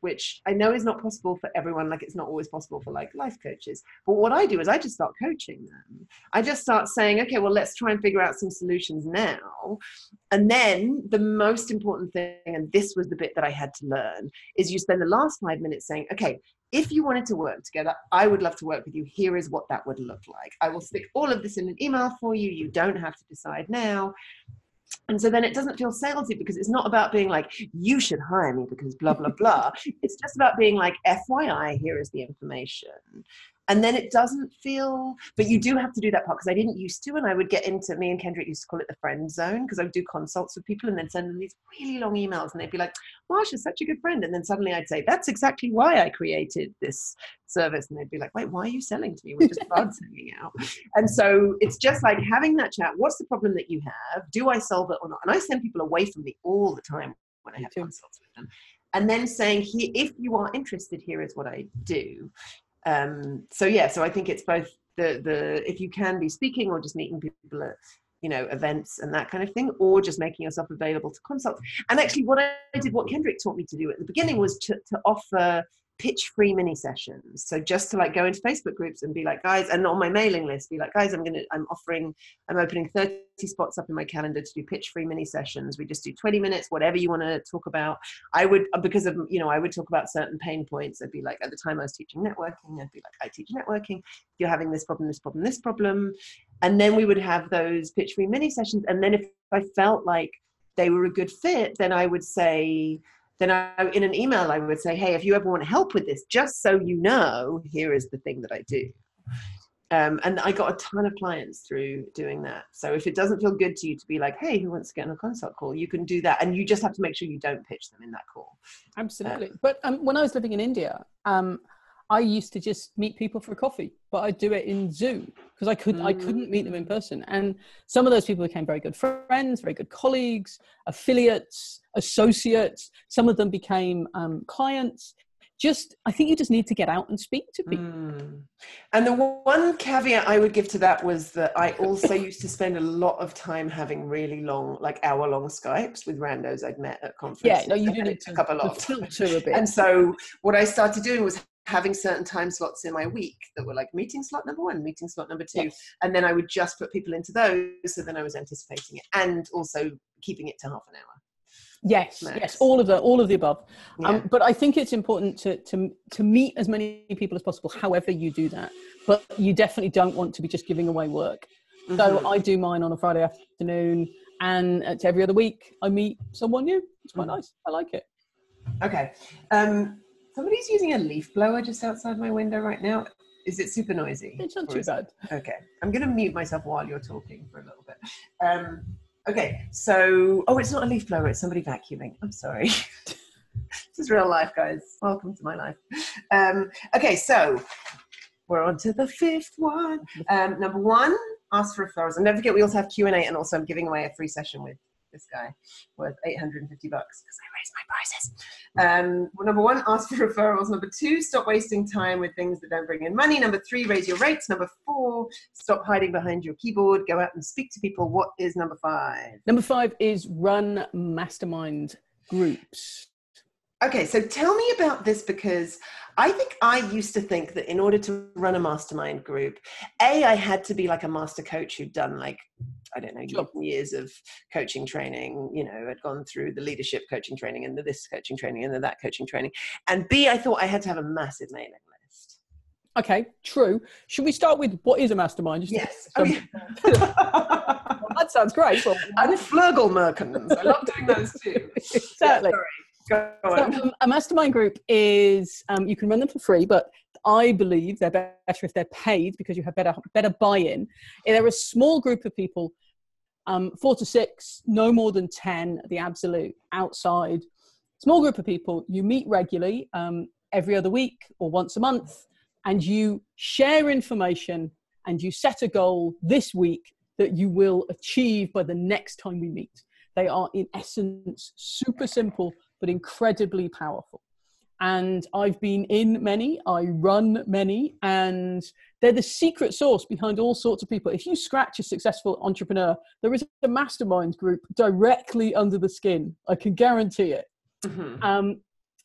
which I know is not possible for everyone, like it's not always possible for like life coaches, but what I do is I just start coaching them. I just start saying, okay, well, let's try and figure out some solutions now. And then the most important thing, and this was the bit that I had to learn, is you spend the last five minutes saying, okay, if you wanted to work together, I would love to work with you. Here is what that would look like. I will stick all of this in an email for you. You don't have to decide now. And so then it doesn't feel salesy because it's not about being like, you should hire me because blah, blah, blah. it's just about being like, FYI, here is the information and then it doesn't feel but you mm-hmm. do have to do that part because i didn't used to and i would get into me and kendrick used to call it the friend zone because i would do consults with people and then send them these really long emails and they'd be like marsha's such a good friend and then suddenly i'd say that's exactly why i created this service and they'd be like wait why are you selling to me? We're just buds hanging out. And so it's just like having that chat what's the problem that you have? Do i solve it or not? And i send people away from me all the time when i have consults with them. And then saying if you are interested here is what i do um, so yeah so i think it's both the the if you can be speaking or just meeting people at you know events and that kind of thing or just making yourself available to consult. And actually what i did what kendrick taught me to do at the beginning was to, to offer pitch free mini sessions. So just to like go into Facebook groups and be like, guys, and on my mailing list, be like, guys, I'm gonna, I'm offering, I'm opening 30 spots up in my calendar to do pitch free mini sessions. We just do 20 minutes, whatever you want to talk about. I would, uh, because of, you know, I would talk about certain pain points. I'd be like, at the time I was teaching networking, I'd be like, I teach networking. You're having this problem, this problem, this problem. And then we would have those pitch free mini sessions. And then if I felt like they were a good fit, then I would say, then I, in an email I would say, hey, if you ever want help with this, just so you know, here is the thing that I do. Um, and I got a ton of clients through doing that. So if it doesn't feel good to you to be like, hey, who wants to get on a consult call, you can do that, and you just have to make sure you don't pitch them in that call. Absolutely. Um, but um, when I was living in India, um, I used to just meet people for coffee, but I'd do it in Zoom because I could mm. I couldn't meet them in person. And some of those people became very good friends, very good colleagues, affiliates, associates. Some of them became um, clients. Just I think you just need to get out and speak to people. Mm. And the one caveat I would give to that was that I also used to spend a lot of time having really long, like hour long Skypes with randos I'd met at conferences. Yeah, no, you didn't. It took up a lot. To, to a bit. And so what I started doing was having certain time slots in my week that were like meeting slot number one, meeting slot number two. Yes. And then I would just put people into those. So then I was anticipating it and also keeping it to half an hour. Yes, yes, all of the all of the above. Yeah. Um, but I think it's important to to to meet as many people as possible, however you do that. But you definitely don't want to be just giving away work. Mm-hmm. So I do mine on a Friday afternoon, and it's every other week I meet someone new. It's quite mm-hmm. nice. I like it. Okay. Um, Somebody's using a leaf blower just outside my window right now. Is it super noisy? It's not too bad. It? Okay. I'm going to mute myself while you're talking for a little bit. Um, okay. So, oh, it's not a leaf blower. It's somebody vacuuming. I'm sorry. this is real life, guys. Welcome to my life. Um, okay. So we're on to the fifth one. Um, number one, ask for referrals. And don't forget, we also have Q&A and also I'm giving away a free session with this guy worth 850 bucks because I raised my prices. Um, well, number one, ask for referrals. Number two, stop wasting time with things that don't bring in money. Number three, raise your rates. Number four, stop hiding behind your keyboard. Go out and speak to people. What is number five? Number five is run mastermind groups. Okay, so tell me about this because I think I used to think that in order to run a mastermind group, A, I had to be like a master coach who'd done like, I don't know, sure. years of coaching training, you know, had gone through the leadership coaching training and the this coaching training and the that coaching training. And B, I thought I had to have a massive mailing list. Okay, true. Should we start with what is a mastermind? Just yes. Oh, yeah. well, that sounds great. Well, and Flurgle I love doing those too. Certainly. Yeah, so, um, a mastermind group is um, you can run them for free, but I believe they're better if they're paid because you have better better buy-in. They're a small group of people um, four to six, no more than 10, the absolute outside. Small group of people, you meet regularly um, every other week or once a month, and you share information and you set a goal this week that you will achieve by the next time we meet. They are, in essence, super simple but incredibly powerful and I've been in many, I run many, and they're the secret source behind all sorts of people. If you scratch a successful entrepreneur, there is a mastermind group directly under the skin. I can guarantee it. Mm-hmm. Um,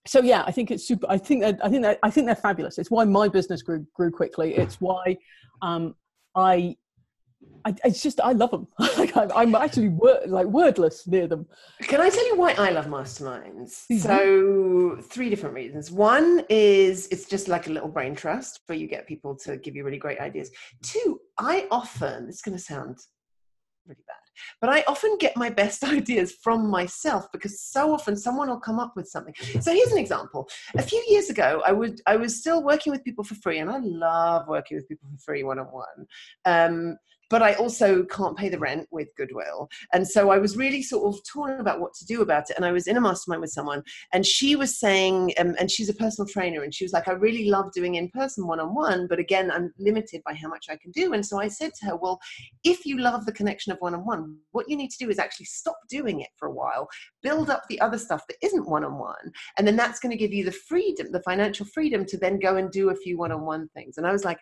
so yeah, I think it's super. I think that I think that I think they're fabulous. It's why my business grew grew quickly. It's why um, I I, it's just I love them. like I'm, I'm actually word, like wordless near them. Can I tell you why I love masterminds? Mm-hmm. So three different reasons. One is it's just like a little brain trust where you get people to give you really great ideas. Two, I often it's going to sound really bad, but I often get my best ideas from myself because so often someone will come up with something. So here's an example. A few years ago, I would I was still working with people for free, and I love working with people for free one on one but I also can't pay the rent with Goodwill. And so I was really sort of torn about what to do about it. And I was in a mastermind with someone, and she was saying, um, and she's a personal trainer, and she was like, I really love doing in person one on one, but again, I'm limited by how much I can do. And so I said to her, Well, if you love the connection of one on one, what you need to do is actually stop doing it for a while, build up the other stuff that isn't one on one. And then that's going to give you the freedom, the financial freedom to then go and do a few one on one things. And I was like,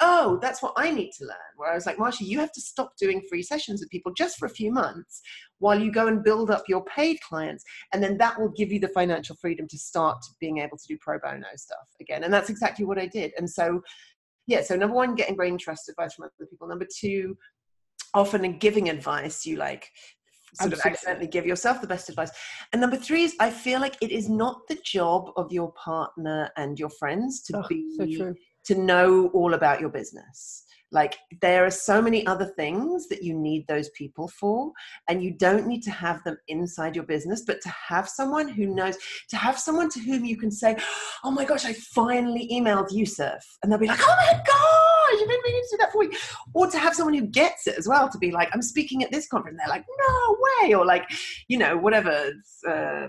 oh, that's what I need to learn. Where I was like, Marsha, you have to stop doing free sessions with people just for a few months while you go and build up your paid clients. And then that will give you the financial freedom to start being able to do pro bono stuff again. And that's exactly what I did. And so, yeah, so number one, getting brain trust advice from other people. Number two, often in giving advice, you like sort Absolutely. of accidentally give yourself the best advice. And number three is I feel like it is not the job of your partner and your friends to oh, be so to know all about your business. Like there are so many other things that you need those people for, and you don't need to have them inside your business, but to have someone who knows, to have someone to whom you can say, Oh my gosh, I finally emailed Yusuf. And they'll be like, Oh my gosh, you've been meaning to do that for me. Or to have someone who gets it as well, to be like, I'm speaking at this conference. And they're like, No way. Or like, you know, whatever. Uh,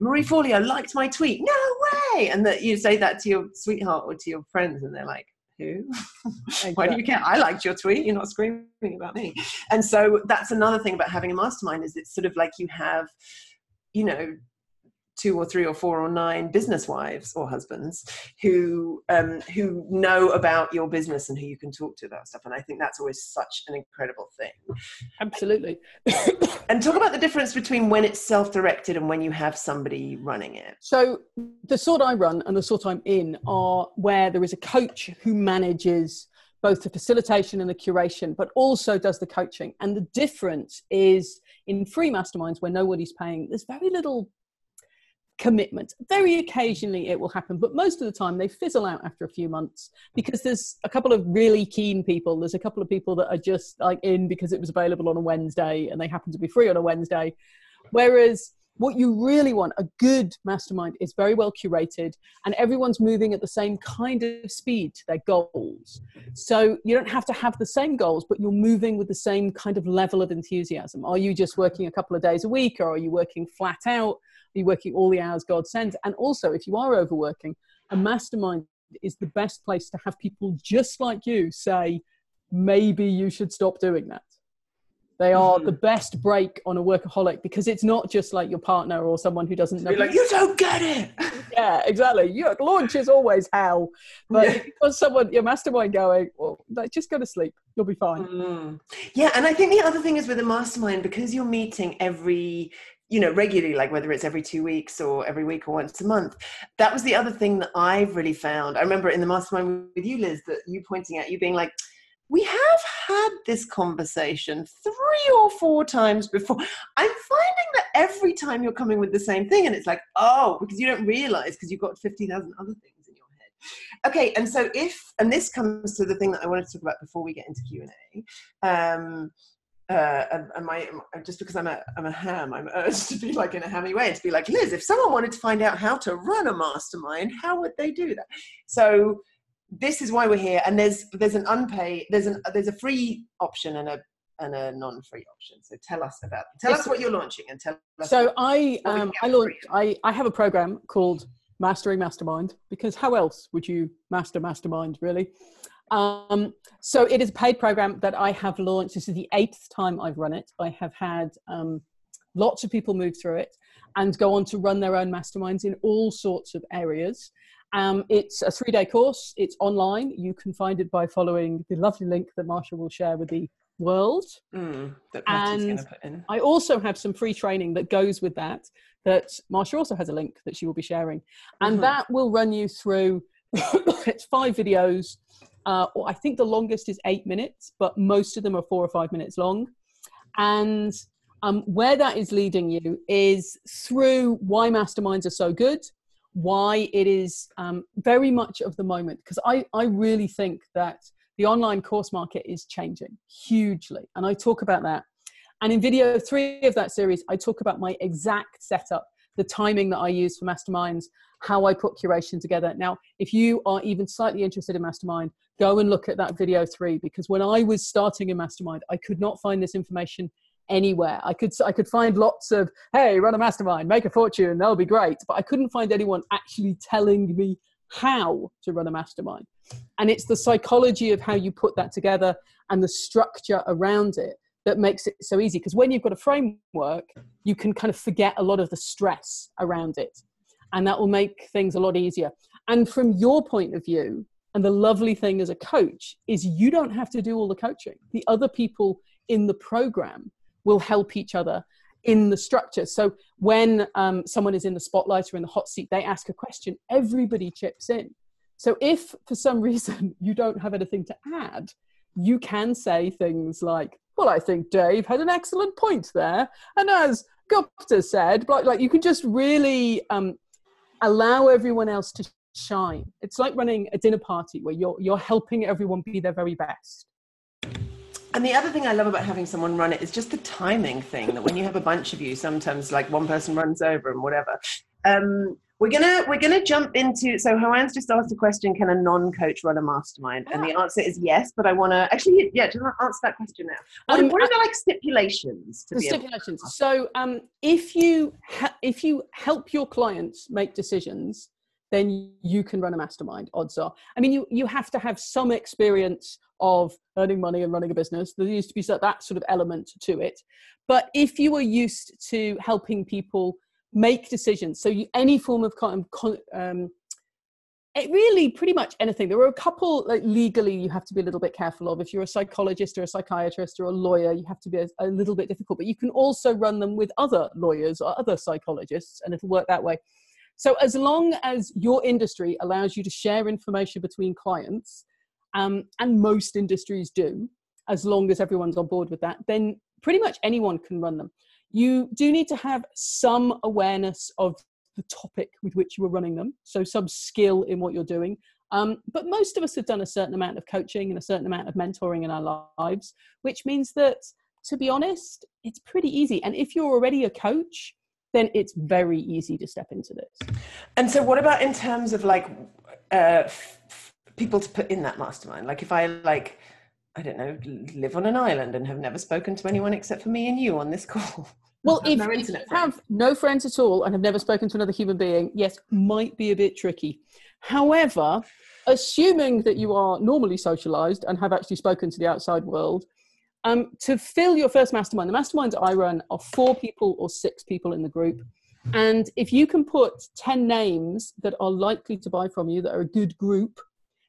Marie Forleo liked my tweet. No way. And that you say that to your sweetheart or to your friends, and they're like, who? Why do you care? I liked your tweet. You're not screaming about me. And so that's another thing about having a mastermind is it's sort of like you have, you know, two or three or four or nine business wives or husbands who um, who know about your business and who you can talk to about stuff. And I think that's always such an incredible thing. Absolutely. and talk about the difference between when it's self-directed and when you have somebody running it. So the sort I run and the sort I'm in are where there is a coach who manages both the facilitation and the curation, but also does the coaching. And the difference is in free masterminds where nobody's paying, there's very little commitment. Very occasionally it will happen, but most of the time they fizzle out after a few months because there's a couple of really keen people. There's a couple of people that are just like in because it was available on a Wednesday and they happen to be free on a Wednesday. Whereas what you really want, a good mastermind, is very well curated and everyone's moving at the same kind of speed to their goals. So you don't have to have the same goals, but you're moving with the same kind of level of enthusiasm. Are you just working a couple of days a week or are you working flat out? Are you working all the hours God sends? And also, if you are overworking, a mastermind is the best place to have people just like you say, maybe you should stop doing that. They are mm-hmm. the best brake on a workaholic because it's not just like your partner or someone who doesn't know. like, you don't get it. yeah, exactly. Your launch is always hell. But yeah. because someone, your mastermind going, well, just go to sleep. You'll be fine. Mm. Yeah. And I think the other thing is with a mastermind, because you're meeting every you know regularly like whether it's every two weeks or every week or once a month. That was the other thing that i've really found. I remember in the mastermind with you liz that you pointing out you being like we have had this conversation three or four times before. I'm finding that every time you're coming with the same thing and it's like oh because you don't realize because you've got 50000 other things in your head. Okay and so if and this comes to the thing that i wanted to talk about before we get into q&a um, uh, and, and my just because I'm a I'm a ham, I'm urged to be like in a hammy way to be like Liz. If someone wanted to find out how to run a mastermind, how would they do that? So this is why we're here. And there's there's an unpaid there's an there's a free option and a and a non-free option. So tell us about tell us what you're launching and tell us. So I um, I launched I, I have a program called Mastering Mastermind because how else would you master mastermind really? Um, so it is a paid program that I have launched. This is the eighth time I've run it. I have had um, lots of people move through it and go on to run their own masterminds in all sorts of areas. Um, it's a three day course, it's online. You can find it by following the lovely link that Marsha will share with the world. Mm, and I also have some free training that goes with that, that Marsha also has a link that she will be sharing. And mm-hmm. that will run you through it's five videos. Uh, I think the longest is eight minutes, but most of them are four or five minutes long. And um, where that is leading you is through why masterminds are so good, why it is um, very much of the moment. Because I, I really think that the online course market is changing hugely. And I talk about that. And in video three of that series, I talk about my exact setup, the timing that I use for masterminds, how I put curation together. Now, if you are even slightly interested in mastermind, go and look at that video three because when I was starting a mastermind, I could not find this information anywhere. I could I could find lots of hey, run a mastermind, make a fortune, that'll be great, but I couldn't find anyone actually telling me how to run a mastermind. And it's the psychology of how you put that together and the structure around it that makes it so easy because when you've got a framework, you can kind of forget a lot of the stress around it. And that will make things a lot easier. And from your point of view, and the lovely thing as a coach is you don't have to do all the coaching. The other people in the program will help each other in the structure. So when um, someone is in the spotlight or in the hot seat, they ask a question, everybody chips in. So if for some reason you don't have anything to add, you can say things like, well, I think Dave had an excellent point there. And as Gupta said, like, like you can just really um, allow everyone else to shine. It's like running a dinner party where you're, you're helping everyone be their very best. And the other thing I love about having someone run it is just the timing thing that when you have a bunch of you, sometimes like one person runs over and whatever. Um, we're gonna we're gonna jump into so Joanne's just asked a question: Can a non-coach run a mastermind? And the ah. answer is yes. But I want to actually yeah, just answer that question now. What, um, what are the like stipulations? the stipulations. So um, if you ha- if you help your clients make decisions, then you can run a mastermind. Odds are. I mean, you you have to have some experience of earning money and running a business. There used to be that sort of element to it. But if you are used to helping people make decisions, so you, any form of con um, it really pretty much anything. There are a couple like legally you have to be a little bit careful of. If you're a psychologist or a psychiatrist or a lawyer, you have to be a, a little bit difficult. But you can also run them with other lawyers or other psychologists, and it'll work that way. So as long as your industry allows you to share information between clients, um, and most industries do, as long as everyone's on board with that, then pretty much anyone can run them. You do need to have some awareness of the topic with which you are running them, so some skill in what you're doing. Um, but most of us have done a certain amount of coaching and a certain amount of mentoring in our lives, which means that, to be honest, it's pretty easy. And if you're already a coach, then it's very easy to step into this. And so, what about in terms of like uh, people to put in that mastermind. Like if I like, I don't know, live on an island and have never spoken to anyone except for me and you on this call. Well, if, no if you have no friends at all and have never spoken to another human being, yes, might be a bit tricky. However, assuming that you are normally socialized and have actually spoken to the outside world, um, to fill your first mastermind, the masterminds I run are four people or six people in the group. And if you can put 10 names that are likely to buy from you, that are a good group,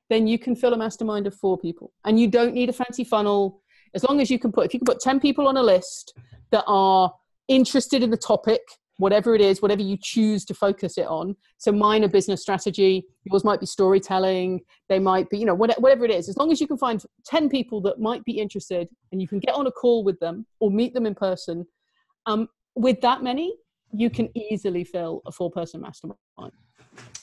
then you can fill a mastermind of four people. And you don't need a fancy funnel. As long as you can put, if you can put 10 people on a list that are interested in the topic, whatever it is, whatever you choose to focus it on. So mine are business strategy, yours might be storytelling, they might be, you know, whatever it is. As long as you can find 10 people that might be interested and you can get on a call with them or meet them in person, um, with that many, you can easily fill a four person mastermind.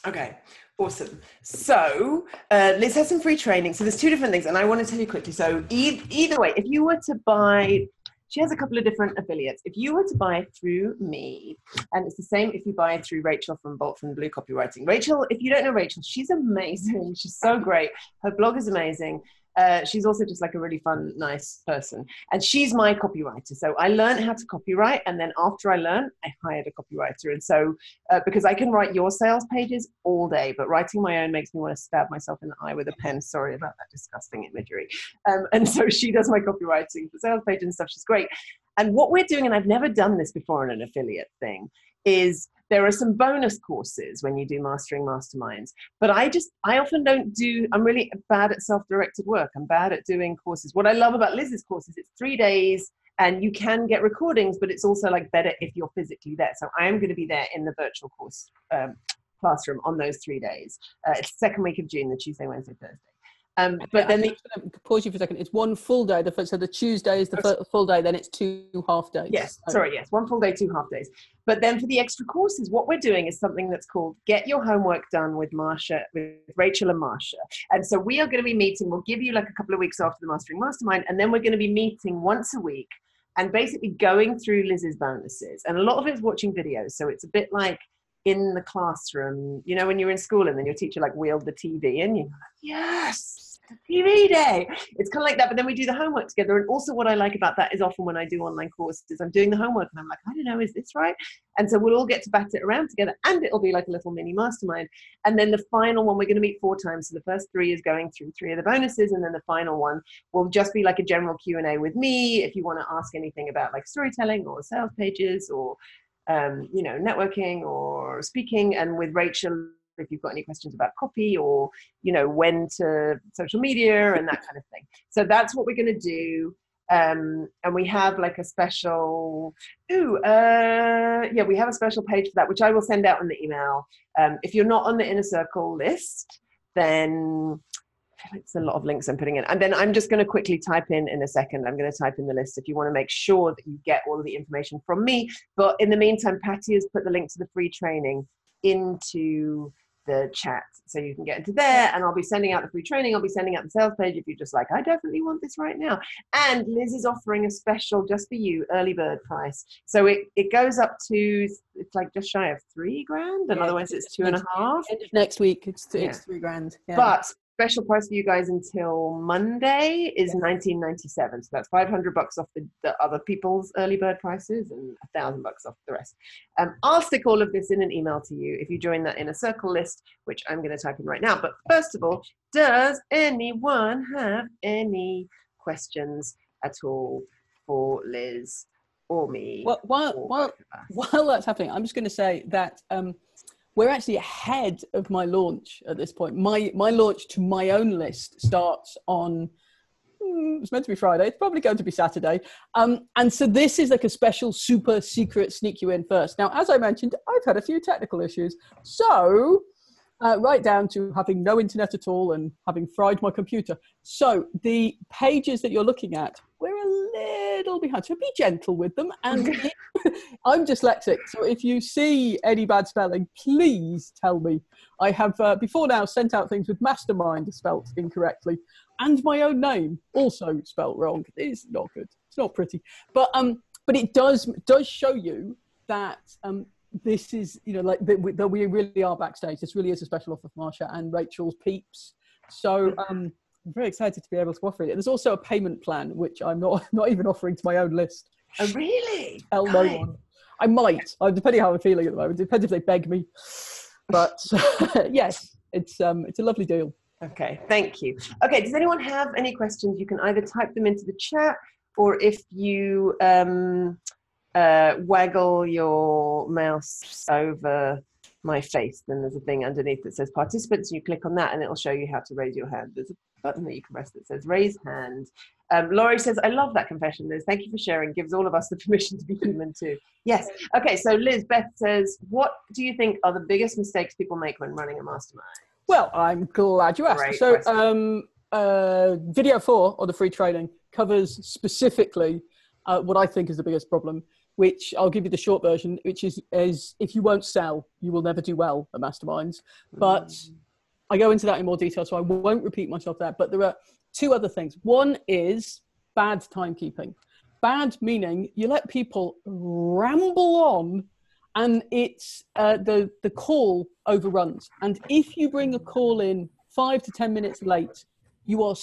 Okay, awesome. So uh, Liz has some free training. So there's two different things, and I want to tell you quickly. So e- either way, if you were to buy, she has a couple of different affiliates. If you were to buy through me, and it's the same if you buy through Rachel from Bolt from Blue Copywriting. Rachel, if you don't know Rachel, she's amazing. She's so great. Her blog is amazing. Uh, she's also just like a really fun, nice person. And she's my copywriter. So I learned how to copyright. And then after I learned, I hired a copywriter. And so, uh, because I can write your sales pages all day, but writing my own makes me want to stab myself in the eye with a pen. Sorry about that disgusting imagery. Um, and so she does my copywriting for sales pages and stuff. She's great. And what we're doing, and I've never done this before in an affiliate thing, is there are some bonus courses when you do mastering masterminds but i just i often don't do i'm really bad at self-directed work. I'm bad at doing courses. What i love about liz's course is it's three days and you can get recordings but it's also like better if you're physically there. So i am going to be there in the virtual course um, classroom on those three days. Uh, it's second week of june the tuesday wednesday thursday um, but then the, pause you for a second. It's one full day. The so the Tuesday is the full day. Then it's two half days. Yes, sorry. Yes, one full day, two half days. But then for the extra courses, what we're doing is something that's called Get Your Homework Done with Marsha, with Rachel and Marsha. And so we are going to be meeting. We'll give you like a couple of weeks after the Mastering Mastermind, and then we're going to be meeting once a week and basically going through Liz's bonuses. And a lot of it is watching videos. So it's a bit like in the classroom, you know, when you're in school and then your teacher like wheeled the TV in, you're like, yes TV day. It's kind of like that, but then we do the homework together. And also, what I like about that is often when I do online courses, I'm doing the homework and I'm like, I don't know, is this right? And so we'll all get to bat it around together, and it'll be like a little mini mastermind. And then the final one, we're going to meet four times. So the first three is going through three of the bonuses, and then the final one will just be like a general Q and A with me. If you want to ask anything about like storytelling or sales pages or um, you know networking or speaking, and with Rachel if you've got any questions about copy or you know when to social media and that kind of thing so that's what we're going to do um, and we have like a special ooh uh, yeah we have a special page for that which i will send out in the email um, if you're not on the inner circle list then it's a lot of links I'm putting in. And then I'm just going to quickly type in in a second. I'm going to type in the list if you want to make sure that you get all of the information from me. But in the meantime, Patty has put the link to the free training into the chat. So you can get into there and i'll be sending out the free training. I'll be sending out the sales page if you're just like i definitely want this right now. And liz is offering a special just for you early bird price. So it, it goes up to it's like just shy of three grand and yeah, otherwise it's two and a half. End of next week it's, it's yeah. three grand yeah. but special price for you guys until Monday is 1997. So that's 500 bucks off the, the, other people's early bird prices and a thousand bucks off the rest. Um, I'll stick all of this in an email to you if you join that inner circle list, which I'm going to type in right now. But first of all, does anyone have any questions at all for Liz or me? Well, while, while, while that's happening, I'm just going to say that um, we're actually ahead of my launch at this point. My my launch to my own list starts on. Hmm, it's meant to be Friday. It's probably going to be Saturday. Um, and so this is like a special, super secret sneak you in first. Now, as I mentioned, I've had a few technical issues. So uh, right down to having no internet at all and having fried my computer. So the pages that you're looking at, we're a little behind. So be gentle with them. And I'm dyslexic, so if you see any bad spelling, please tell me. I have uh, before now sent out things with mastermind spelt incorrectly, and my own name also spelt wrong. It's not good. It's not pretty, but um, but it does does show you that um, this is you know like that we, that we really are backstage. This really is a special offer for Marsha and Rachel's peeps. So um, I'm very excited to be able to offer it. There's also a payment plan which I'm not not even offering to my own list. Oh really? Tell no one. I might, uh, depending how I'm feeling at the moment. Depends if they beg me. But yes, it's um, it's a lovely deal. Okay, thank you. Okay, does anyone have any questions? You can either type them into the chat, or if you um, uh, waggle your mouse over my face, then there's a thing underneath that says participants. You click on that, and it'll show you how to raise your hand. There's a button that you can press that says raise hand. Um, Laurie says, I love that confession, Liz. Thank you for sharing. Gives all of us the permission to be human too. Yes. Okay, so Liz, Beth says, What do you think are the biggest mistakes people make when running a mastermind? Well, I'm glad you asked. Great so, um, uh, video four or the free training covers specifically uh, what I think is the biggest problem, which I'll give you the short version, which is, is if you won't sell, you will never do well at masterminds. But mm. I go into that in more detail, so I won't repeat myself there. But there are two other things. One is bad timekeeping. Bad meaning you let people ramble on and it's uh, the, the call overruns. And if you bring a call in five to 10 minutes late, you are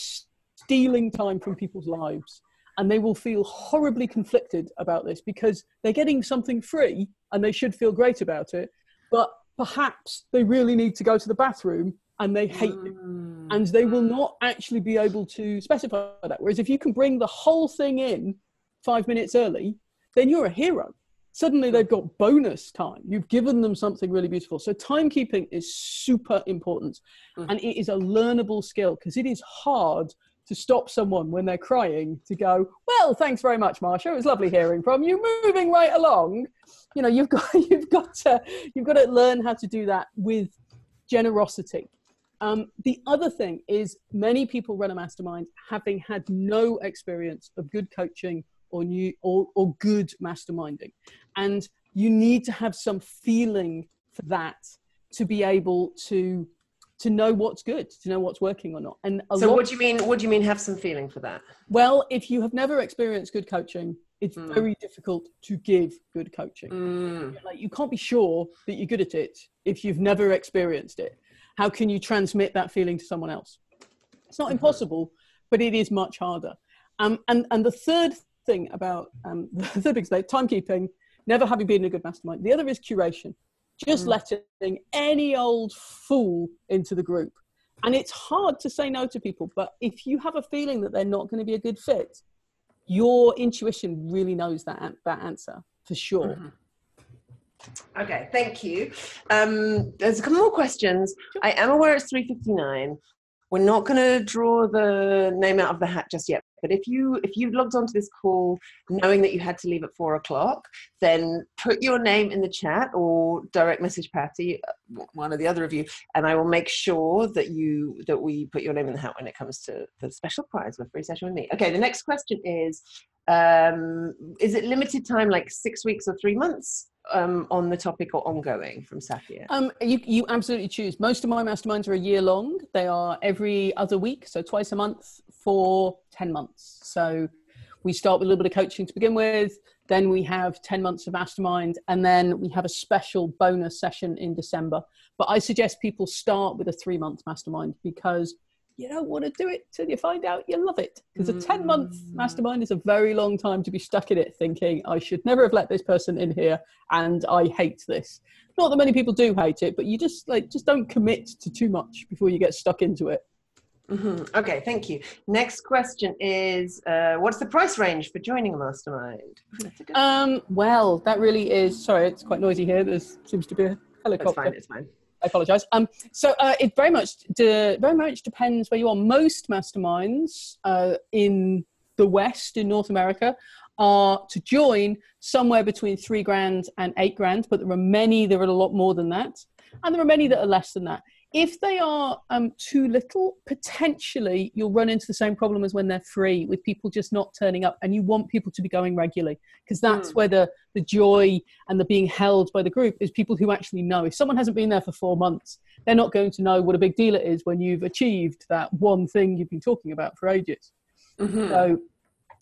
stealing time from people's lives and they will feel horribly conflicted about this because they're getting something free and they should feel great about it but perhaps they really need to go to the bathroom and they hate it. Mm. and they will not actually be able to specify that. Whereas if you can bring the whole thing in five minutes early then you're a hero. Suddenly they've got bonus time. You've given them something really beautiful. So timekeeping is super important Mm. and it is a learnable skill because it is hard to stop someone when they're crying to go well thanks very much marsha. It was lovely hearing from you. Moving right along you know you've got you've got to you've got to learn how to do that with generosity. Um, the other thing is many people run a mastermind having had no experience of good coaching or new or, or good masterminding. And you need to have some feeling for that to be able to to know what's good to know what's working or not and So lot what do you mean? What do you mean? Have some feeling for that? well if you have never experienced good coaching it's Mm. very difficult to give good coaching Mm. like you can't be sure that you're good at it if you've never experienced it how can you transmit that feeling to someone else it's not Mhm. impossible but it is much harder um, and and the third thing about um, the third big thing timekeeping never having been a good mastermind the other is curation just Mm. letting any old fool into the group and it's hard to say no to people but if you have a feeling that they're not going to be a good fit your intuition really knows that that answer for sure Mhm. Okay, thank you. Um, there's a couple more questions. I am aware it's 3:59. We're not going to draw the name out of the hat just yet. But if you if you logged onto this call knowing that you had to leave at four o'clock, then put your name in the chat or direct message Patty, uh, one or the other of you, and I will make sure that you that we put your name in the hat when it comes to the special prize with free session with me. Okay, the next question is: um, Is it limited time, like six weeks or three months? um, on the topic or ongoing from Safia? Um, you, you absolutely choose. Most of my masterminds are a year long. They are every other week, so twice a month for 10 months. So we start with a little bit of coaching to begin with, then we have 10 months of mastermind, and then we have a special bonus session in December. But I suggest people start with a three month mastermind because you don't want to do it till you find out you love it. Because a 10 month Mm. mastermind is a very long time to be stuck in it thinking, I should never have let this person in here and I hate this. Not that many people do hate it, but you just like just don't commit to too much before you get stuck into it. hmm Okay, thank you. Next question is uh, What's the price range for joining a mastermind? Um, well, that really is. Sorry, it's quite noisy here. There seems to be a helicopter. fine, it's fine. I apologize. Um, so uh, it very much de- very much depends where you are. Most masterminds uh, in the West, in North America, are to join somewhere between three grand and eight grand, but there are many that are a lot more than that, and there are many that are less than that. If they are um, too little, potentially you'll run into the same problem as when they're free, with people just not turning up, and you want people to be going regularly because that's Mm. where the the joy and the being held by the group is people who actually know. If someone hasn't been there for four months, they're not going to know what a big deal it is when you've achieved that one thing you've been talking about for ages. Mhm. So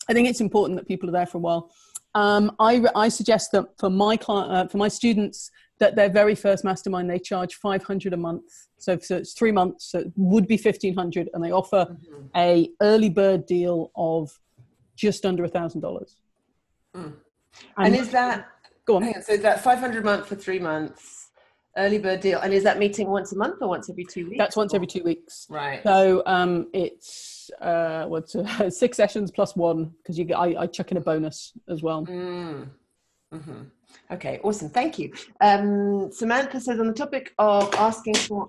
I think it's important that people are there for a while. Um, I, I suggest that for my client, uh, for my students, that their very first mastermind they charge 500 a month. So, so it's three months, so it would be 1500, and they offer Mhm. a early bird deal of just under a thousand dollars. Mm. And is that go on? on, so is that 500 a month for three months, early bird deal? And is that meeting once a month or once every two weeks? That's once every two weeks. Right. So um, it's uh, what's uh, six sessions plus one because you get I, I chuck in a bonus as well. Mm. hmm Okay, awesome. Thank you. Um, Samantha says on the topic of asking for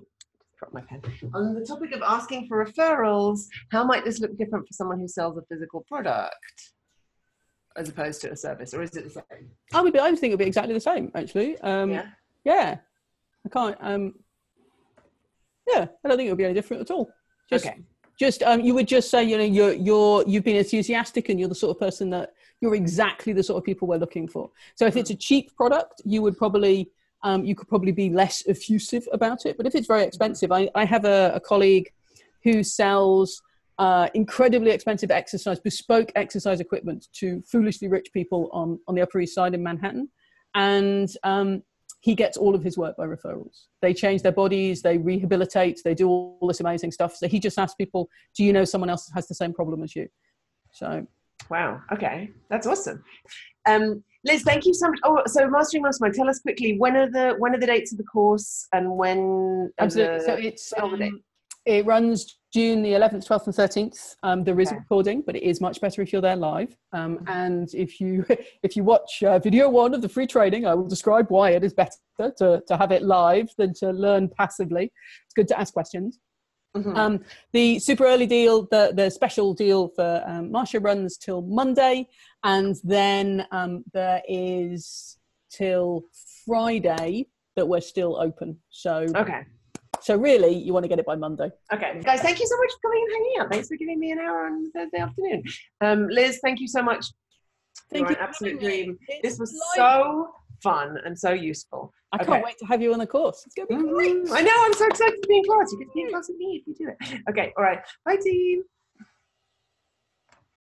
my pen. On the topic of asking for referrals, how might this look different for someone who sells a physical product as opposed to a service, or is it the same? I would be, I would think it would be exactly the same actually. Um, yeah. yeah, I can't. Um, yeah, I don't think it would be any different at all. Just, okay. just um, you would just say you know you're you're you've been enthusiastic and you're the sort of person that you're exactly the sort of people we're looking for. So if it's a cheap product, you would probably um, you could probably be less effusive about it. But if it's very expensive, I, I have a, a colleague who sells uh, incredibly expensive exercise, bespoke exercise equipment to foolishly rich people on, on the Upper East Side in Manhattan. And um, he gets all of his work by referrals. They change their bodies, they rehabilitate, they do all this amazing stuff. So he just asks people, "Do you know someone else has the same problem as you?" So, wow, okay, that's awesome. Um, Liz, thank you so much. Oh, so mastering mastermind. Tell us quickly when are the when are the dates of the course and when? Absolutely. The, so it's um, it runs June the 11th, 12th, and 13th. Um, there is okay. a recording, but it is much better if you're there live. Um, mm-hmm. and if you if you watch uh, video one of the free training, I will describe why it is better to, to have it live than to learn passively. It's good to ask questions. Mm-hmm. Um, the super early deal, the, the special deal for um, Marsha runs till Monday, and then um, there is till Friday that we're still open. So okay, so really, you want to get it by Monday. Okay, guys, thank you so much for coming and hanging out. Thanks for giving me an hour on Thursday afternoon. Um, Liz, thank you so much. Thank You're you. An absolute dream. This was so fun and so useful. I okay. can't wait to have you on the course. It's going to be great. Mm-hmm. I know. I'm so excited to be in class. You get to be in class with me if you do it. Okay. All right. Bye, team.